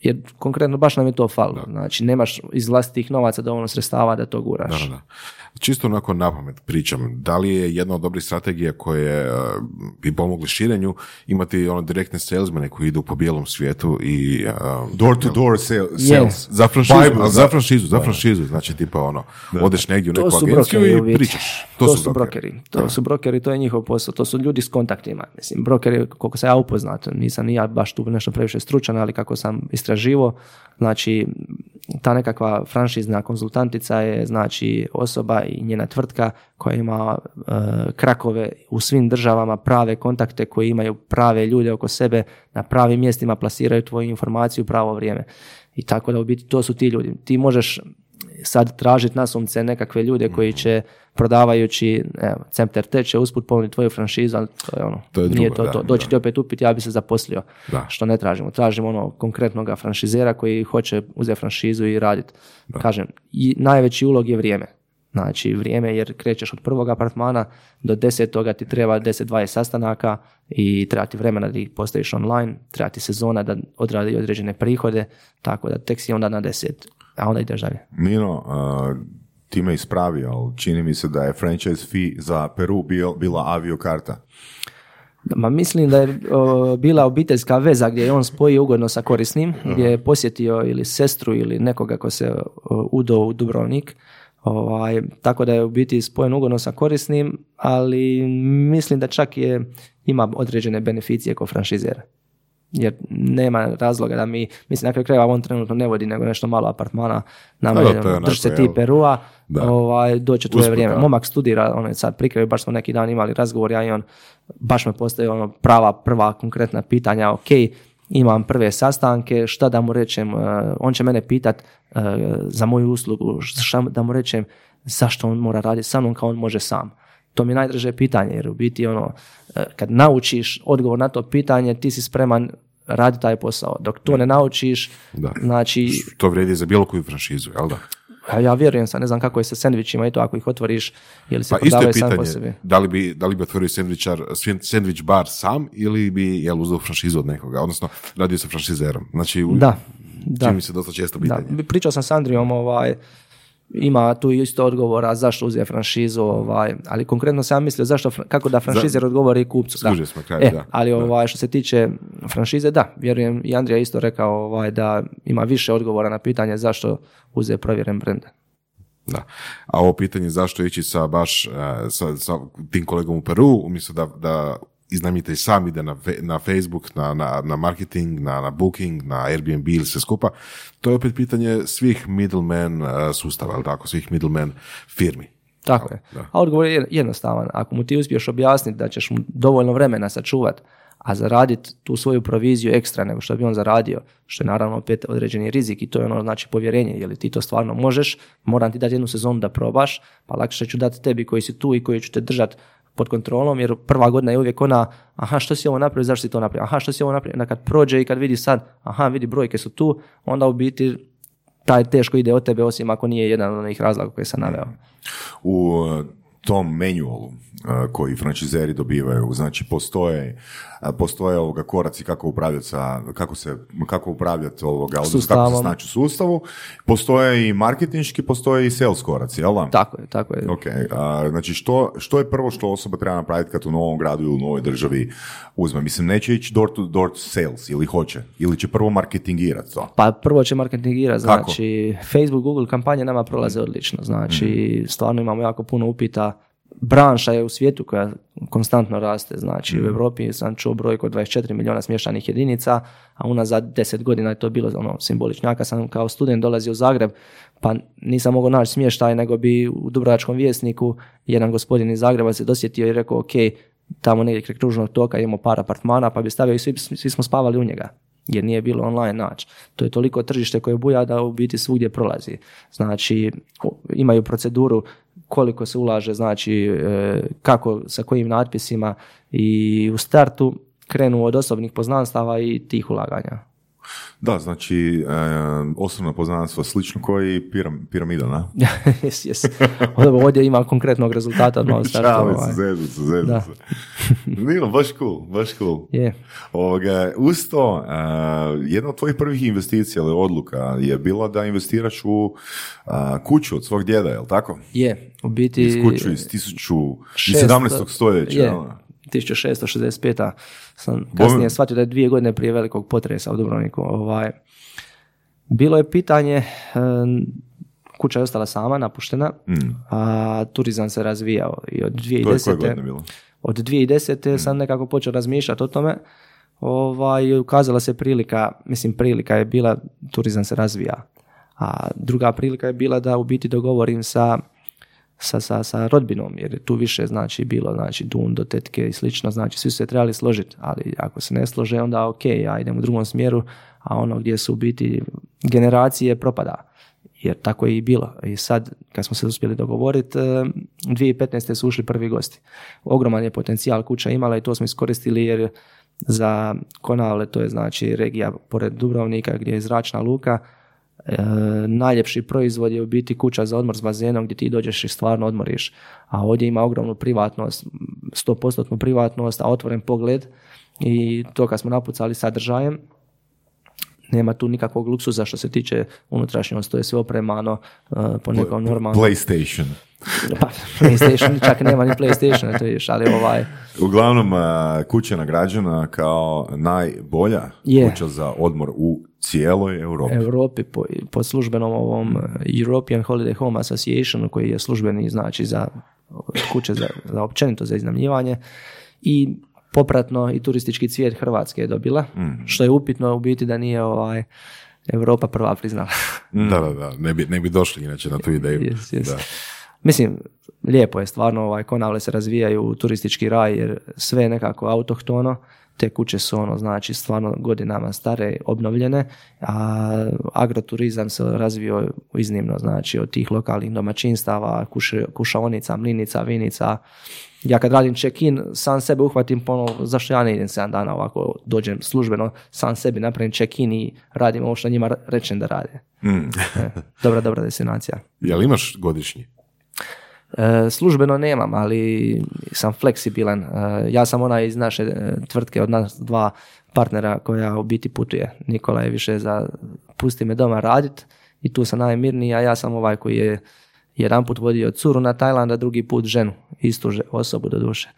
jer konkretno baš nam je to falilo. Znači, nemaš iz vlastitih novaca dovoljno sredstava da to guraš. Da, da, da. Čisto onako na pamet pričam, da li je jedna od dobrih strategija koje uh, bi pomogli širenju imati ono direktne salesmene koji idu po bijelom svijetu i uh, Door to door sale- sales. za franšizu, Bible, da. za franšizu, za franšizu, znači tipa ono, odeš negdje u neku To su agenciju i pričaš. To, su brokeri. To su brokeri, to je njihov posao. To su ljudi s kontaktima. Mislim, brokeri, koliko sam ja upoznat, nisam ni ja baš tu nešto previše stručan, ali kako sam istraživo, znači ta nekakva franšizna konzultantica je znači osoba i njena tvrtka koja ima e, krakove u svim državama, prave kontakte koji imaju prave ljude oko sebe, na pravim mjestima plasiraju tvoju informaciju u pravo vrijeme. I tako da u biti to su ti ljudi. Ti možeš sad tražiti nasumce nekakve ljude Mhm. koji će prodavajući evo, Cempter Te će usput ponuditi tvoju franšizu, ali to je ono, To je nije drugo, to, to. da, Doći da. ti opet upiti, ja bi se zaposlio. Da. Što ne tražimo. Tražimo ono konkretnog franšizera koji hoće uzeti franšizu i raditi. Kažem, i najveći ulog je vrijeme. Znači vrijeme jer krećeš od prvog apartmana do desetoga ti treba 10-20 sastanaka i treba ti vremena da ih postaviš online, treba ti sezona da odradi određene prihode, tako da tek si onda na deset, a onda ideš dalje. Mino, a, ti me ispravi, ali čini mi se da je franchise fee za Peru bio, bila aviokarta. Ma mislim da je o, bila obiteljska veza gdje je on spojio ugodno sa korisnim, gdje je posjetio ili sestru ili nekoga ko se o, udo u Dubrovnik. Ovaj, tako da je u biti spojen ugodno sa korisnim, ali mislim da čak je ima određene beneficije kao franšizera. Jer nema razloga da mi, mislim na kraju krajeva on trenutno ne vodi nego nešto malo apartmana, nama je, drži se ti? Perua, Da. ovaj, doće tvoje vrijeme. Momak studira, on je sad prikraj, baš smo neki dan imali razgovor, ja i on, baš me postavio ono prava, prva konkretna pitanja, ok, imam prve sastanke, šta da mu rečem, eh, on će mene pitat eh, za moju uslugu, šta da mu rečem, zašto on mora raditi sa mnom kao on može sam. To mi je najdraže pitanje, jer u biti ono, eh, kad naučiš odgovor na to pitanje, ti si spreman raditi taj posao. Dok to ne naučiš, Da. znači, To vrijedi za bilo koju franšizu, jel da? a ja vjerujem sad, ne znam kako je sa sendvičima i to ako ih otvoriš, ili se Pa isto je prodavaju sami po sebi. da li bi, da li bi otvorio sendvičar, sendvič bar sam ili bi jel, uzeo franšizu od nekoga, odnosno radio sa franšizerom. Znači, u- Da, da. čini mi se dosta često Da, pitanje. pričao sam s Andrijom, ovaj, ima tu isto odgovora zašto uzeti franšizu, ovaj, ali konkretno sam mislio zašto, kako da franšizer odgovori kupcu. Da. Smo kraj, E, da. ali ovaj, što se tiče franšize, da, vjerujem i Andrija isto rekao ovaj, da ima više odgovora na pitanje zašto uze provjeren brend. Da. A ovo pitanje zašto ići sa baš e, sa, sa tim kolegom u Peru, umjesto da, da iznajmite i sam ide na, na Facebook, na, na, na marketing, na, na booking, na Airbnb ili sve skupa, to je opet pitanje svih middleman e, sustava, ali tako, svih middleman firmi. Tako je. Da. A odgovor je jednostavan. Ako mu ti uspiješ objasniti da ćeš mu dovoljno vremena sačuvat, a zaraditi tu svoju proviziju ekstra nego što bi on zaradio, što je naravno opet određeni rizik i to je ono znači povjerenje, je li ti to stvarno možeš, moram ti dati jednu sezonu da probaš, pa lakše ću dati tebi koji si tu i koji ću te držati pod kontrolom, jer prva godina je uvijek ona, aha, što si ovo napravio, zašto si to napravio, aha, što si ovo napravio, onda kad prođe i kad vidi sad, aha, vidi, brojke su tu, onda u biti taj teško ide od tebe, osim ako nije jedan od onih razloga koje sam naveo. u uh, tom manualu koji franšizeri dobivaju, znači postoje, postoje ovoga koraci kako upravljati sa, kako se, kako upravljati ovoga, odnosno kako se snaći u sustavu, postoje i marketinški, postoje i sales koraci, jel da? Tako je, tako je. Ok, a, znači što, što je prvo što osoba treba napraviti kad u novom gradu ili u novoj državi uzme? Mislim, neće ići door to door sales ili hoće? Ili će prvo marketingirati to? Pa prvo će marketingirati, Kako? znači Facebook, Google kampanje nama prolaze odlično, znači stvarno imamo jako puno upita, branša je u svijetu koja konstantno raste, znači u Europi sam čuo brojku od 24 milijuna smještanih jedinica, a unazad 10 godina je to bilo ono simbolično. Ja kad sam kao student dolazio u Zagreb, pa nisam mogao naći smještaj, nego bi u Dubrovačkom vjesniku jedan gospodin iz Zagreba se dosjetio i rekao, ok, tamo negdje kraj kružnog toka imamo par apartmana, pa bi stavio i svi, svi smo spavali u njega jer nije bilo online naći. To je toliko tržište koje buja da u biti svugdje prolazi. Znači, imaju proceduru koliko se ulaže, znači e, kako, sa kojim natpisima i u startu krenu od osobnih poznanstava i tih ulaganja. Da, znači, e, osobno poznanstvo slično koji piram, piramida, na? (laughs) jes, jes. Ovdje ima konkretnog rezultata. (laughs) Šalim ovaj. se, zezu se, zezu Da. se. Nino, baš cool, baš cool. Je. Ovoga, uz to, e, jedna od tvojih prvih investicija ili odluka je bila da investiraš u a, kuću od svog djeda, je li tako? Je, u biti... Iz kuću iz 1000 iz šest- 17. stoljeća. Je? 1665. sam kasnije shvatio da je dvije godine prije velikog potresa u Dubrovniku. Ovaj, bilo je pitanje, e, kuća je ostala sama, napuštena, a turizam se razvijao i od Mm. To je 2010. bilo? Od 2010. sam nekako počeo razmišljati o tome. Ovaj, ukazala se prilika, mislim prilika je bila, turizam se razvija. A druga prilika je bila da u biti dogovorim sa, sa, sa, sa rodbinom, jer je tu više znači bilo, znači dundo, tetke i slično, znači svi su se trebali složiti, ali ako se ne slože, onda ok, ja idem u drugom smjeru, a ono gdje su u biti generacije propada jer tako je i bilo. I sad, kad smo se uspjeli dogovoriti, eh, 2015. su ušli prvi gosti. Ogroman je potencijal kuća imala i to smo iskoristili jer za Konavle, to je znači regija pored Dubrovnika gdje je zračna luka, eh, najljepši proizvod je u biti kuća za odmor s bazenom gdje ti dođeš i stvarno odmoriš. A ovdje ima ogromnu privatnost, 100% privatnost, a otvoren pogled i to kad smo napucali sadržajem, nema tu nikakvog luksuza što se tiče unutrašnjosti, to je sve opremano uh, po nekom normalnom... PlayStation. Pa, PlayStation, čak nema ni PlayStation, to vidiš, ali ovaj... Uglavnom, a, kuća je nagrađena kao najbolja Je. kuća za odmor u cijeloj Europi. Europi po, po službenom ovom uh, European Holiday Home Association koji je službeni znači za kuće za, za općenito za iznajmljivanje i popratno i turistički cvijet Hrvatske je dobila, što je upitno u biti da nije ovaj Europa prva priznala. (laughs) Da, da, da, ne bi, ne bi došli inače na tu ideju. Yes, yes. Da. Mislim, lijepo je stvarno, ovaj, Konavle se razvijaju u turistički raj jer sve je nekako autohtono, te kuće su ono, znači stvarno godinama stare, obnovljene, a agroturizam se razvio iznimno, znači od tih lokalnih domaćinstava, kuše, kušaonica, mlinica, vinica. Ja kad radim check-in, sam sebe uhvatim ponovo, zašto ja ne idem 7 dana ovako, dođem službeno, sam sebi napravim check-in i radim ovo što njima rečem da rade. E, dobra, dobra destinacija. Jel imaš godišnji? E, službeno nemam, ali sam fleksibilan. E, ja sam onaj iz naše e, tvrtke, od nas dva partnera koja u biti putuje. Nikola je više za pusti me doma radit i tu sam najmirniji, a ja sam ovaj koji je jedan put vodio curu na Tajland, a drugi put ženu, istu že- osobu do duše.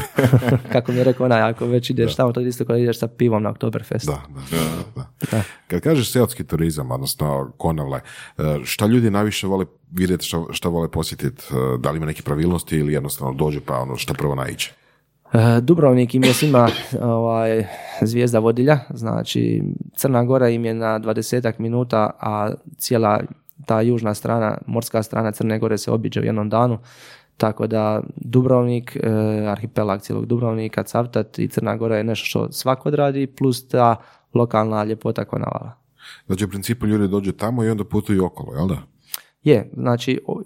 (laughs) Kako mi je rekao onaj, ako već ideš tamo, to je isto kao da ideš sa pivom na Oktoberfest. Da, da, da, da. Kad kažeš seoski turizam, odnosno konavle, e, šta ljudi najviše vole vidjeti, šta, šta vole posjetiti? E, Da li ima neke pravilnosti ili jednostavno dođe pa ono šta prvo naiđe? E, Dubrovnik im je svima ovaj, zvijezda vodilja, znači Crna Gora im je na 20 minuta, a cijela ta južna strana, morska strana Crne Gore se obiđe u jednom danu, tako da Dubrovnik, e, arhipelag cijelog Dubrovnika, Cavtat i Crna Gora je nešto što svako odradi, plus ta lokalna ljepota Konavala. Znači, u principu ljudi dođu tamo i onda putuju okolo, jel da? Je, znači, o-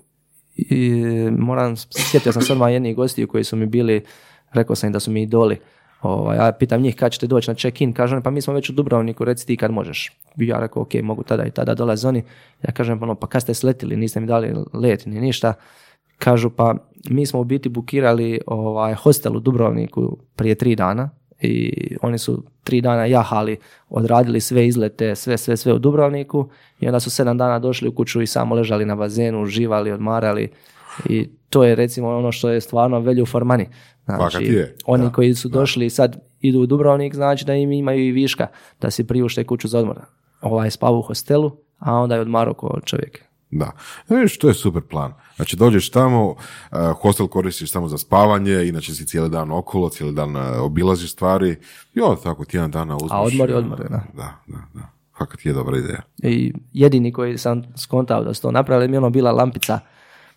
i, moram, sjetio sam se odmah jednih gostiju koji su mi bili, rekao sam im da su mi idoli. Ovaj, ja pitam njih kad ćete doći na check-in, kažu oni, pa mi smo već u Dubrovniku, reci ti kad možeš. I ja rekao, ok, mogu tada i tada, dolaze oni. Ja kažem, ono, pa kad ste sletili, niste mi dali let ni ništa. Kažu, pa mi smo u biti bukirali ovaj, hostel u Dubrovniku prije tri dana i oni su tri dana jahali, odradili sve izlete, sve, sve, sve u Dubrovniku i onda su sedam dana došli u kuću i samo ležali na bazenu, uživali, odmarali i to je recimo ono što je stvarno value for money. Znači, je, oni da, koji su došli i sad idu u Dubrovnik, znači da im imaju i viška, da si priušte kuću za odmor. Ovaj spavu u hostelu, a onda je odmarao ko čovjek. Da. E, vidiš, to je super plan. Znači, dođeš tamo, uh, hostel koristiš samo za spavanje, inače si cijeli dan okolo, cijeli dan uh, obilaziš stvari i onda tako tjedan dana uzmeš. A odmor je uh, odmor, da. Da, da, da. Fakat je dobra ideja. I jedini koji sam skontao da su to napravili mi je ono bila lampica.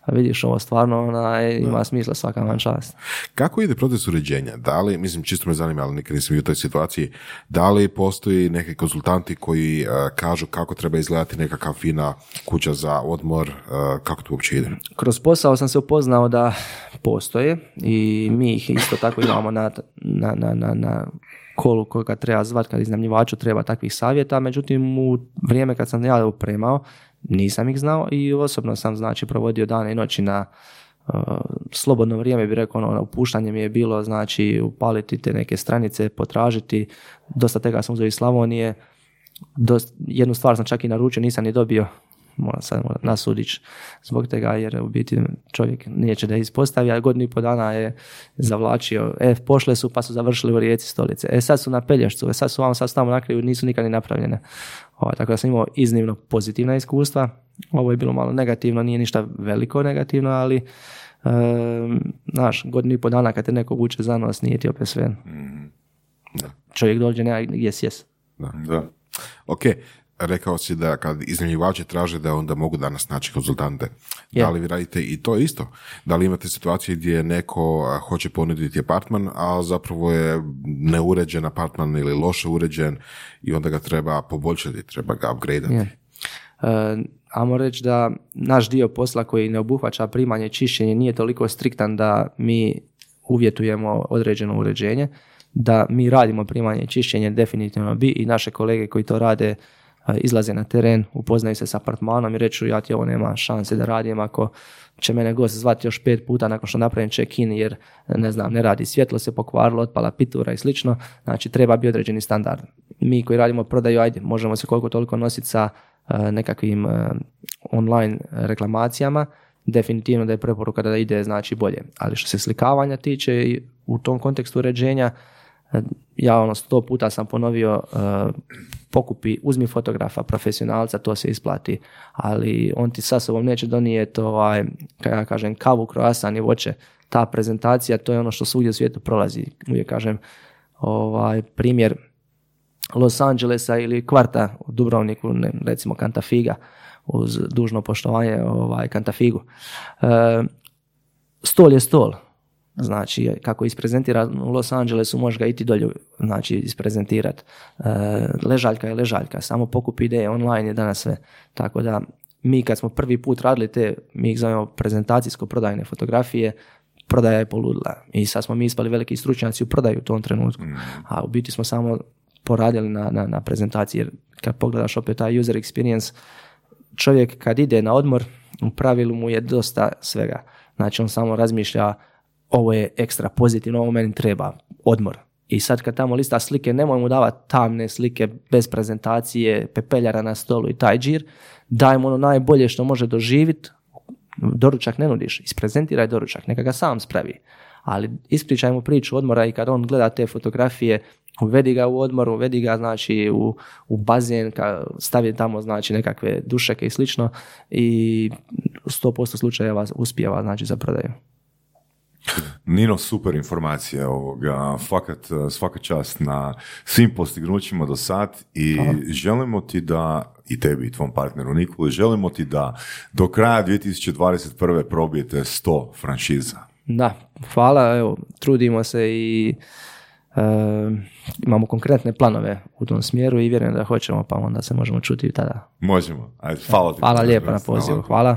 A vidiš ovo stvarno ona, ima smisla svaka vam čast. Kako ide proces uređenja? Da li, mislim, čisto me zanima, ali nikad nisam u toj situaciji, da li postoji neki konzultanti koji uh, kažu kako treba izgledati nekakva fina kuća za odmor, uh, kako to uopće ide? Kroz posao sam se upoznao da postoje i mi ih isto tako imamo na, na, na, na, na kolu koga treba zvat kad iznajmljivaču treba takvih savjeta, međutim u vrijeme kad sam ja upremao nisam ih znao i osobno sam znači provodio dane i noći na uh, slobodno vrijeme bi rekao ono, upuštanje mi je bilo znači upaliti te neke stranice, potražiti, dosta tega sam uzeo iz Slavonije, Dost, jednu stvar sam čak i naručio, nisam ni dobio, moram sad moram nasudić zbog toga jer u biti čovjek neće da ispostavi, a godinu i po dana je zavlačio, e, pošle su pa su završili u Rijeci stolice, e sad su na Pelješcu, e sad su vam sad tamo na kraju, nisu nikad ni napravljene. Ovo, tako da sam imao iznimno pozitivna iskustva, ovo je bilo malo negativno, nije ništa veliko negativno, ali e, znaš, godinu i po dana kad te neko vuče za nos, nije ti opet sve. Čovjek dođe, nema gdje sjes. Da. Ok, rekao si da kad iznajmljivači traže da onda mogu danas naći konzultante. Da li vi radite i to isto? Da li imate situacije gdje neko hoće ponuditi apartman, a zapravo je neuređen apartman ili loše uređen i onda ga treba poboljšati, treba ga upgradeati? Je. E, ajmo reći da naš dio posla koji ne obuhvaća primanje i čišćenje nije toliko striktan da mi uvjetujemo određeno uređenje, da mi radimo primanje i čišćenje definitivno bi i naše kolege koji to rade izlaze na teren, upoznaju se s apartmanom i reću ja ti ovo nema šanse da radim ako će mene gost zvati još pet puta nakon što napravim check-in jer ne znam, ne radi svjetlo se pokvarilo, otpala pitura i slično, znači treba bi određeni standard. Mi koji radimo prodaju, ajde, možemo se koliko toliko nositi sa nekakvim online reklamacijama, definitivno da je preporuka da ide znači bolje. Ali što se slikavanja tiče i u tom kontekstu uređenja, ja ono sto puta sam ponovio pokupi, uzmi fotografa, profesionalca, to se isplati, ali on ti sa sobom neće donijeti ovaj, kako ja kažem, kavu, kroasan i voće. Ta prezentacija, to je ono što svugdje u svijetu prolazi. Uvijek kažem, ovaj, primjer Los Angelesa ili kvarta u Dubrovniku, ne, recimo Kantafiga, uz dužno poštovanje ovaj, Kantafigu. E, stol je stol, Znači, kako isprezentira u Los Angelesu, može ga iti dolje, znači, isprezentirati. E, ležaljka je ležaljka, samo pokup ideje, online je danas sve. Tako da, mi kad smo prvi put radili te, mi ih zovemo prezentacijsko-prodajne fotografije, prodaja je poludila. I sad smo mi ispali veliki stručnjaci u prodaju u tom trenutku. Mm. A u biti smo samo poradili na, na, na prezentaciji, jer kad pogledaš opet taj user experience, čovjek kad ide na odmor, u pravilu mu je dosta svega. Znači on samo razmišlja ovo je ekstra pozitivno, ovo meni treba, odmor. I sad kad tamo lista slike, nemoj mu davati tamne slike bez prezentacije, pepeljara na stolu i taj džir, daj mu ono najbolje što može doživjeti, doručak ne nudiš, isprezentiraj doručak, neka ga sam spravi. Ali ispričaj mu priču odmora i kad on gleda te fotografije, uvedi ga u odmor, uvedi ga znači u, u bazen, stavi tamo znači nekakve dušeke i slično i 100% slučajeva uspijeva znači za prodaju. Nino, super informacije ovoga, fakat svaka čast na svim postignućima do sad i želimo ti da, i tebi i tvom partneru Nikoli, želimo ti da do kraja 2021. probijete 100 franšiza. Da, hvala, evo, trudimo se i e, imamo konkretne planove u tom smjeru i vjerujem da hoćemo, pa onda se možemo čuti i tada. Možemo, ajde, hvala ti. Hvala lijepo na pozivu, hvala.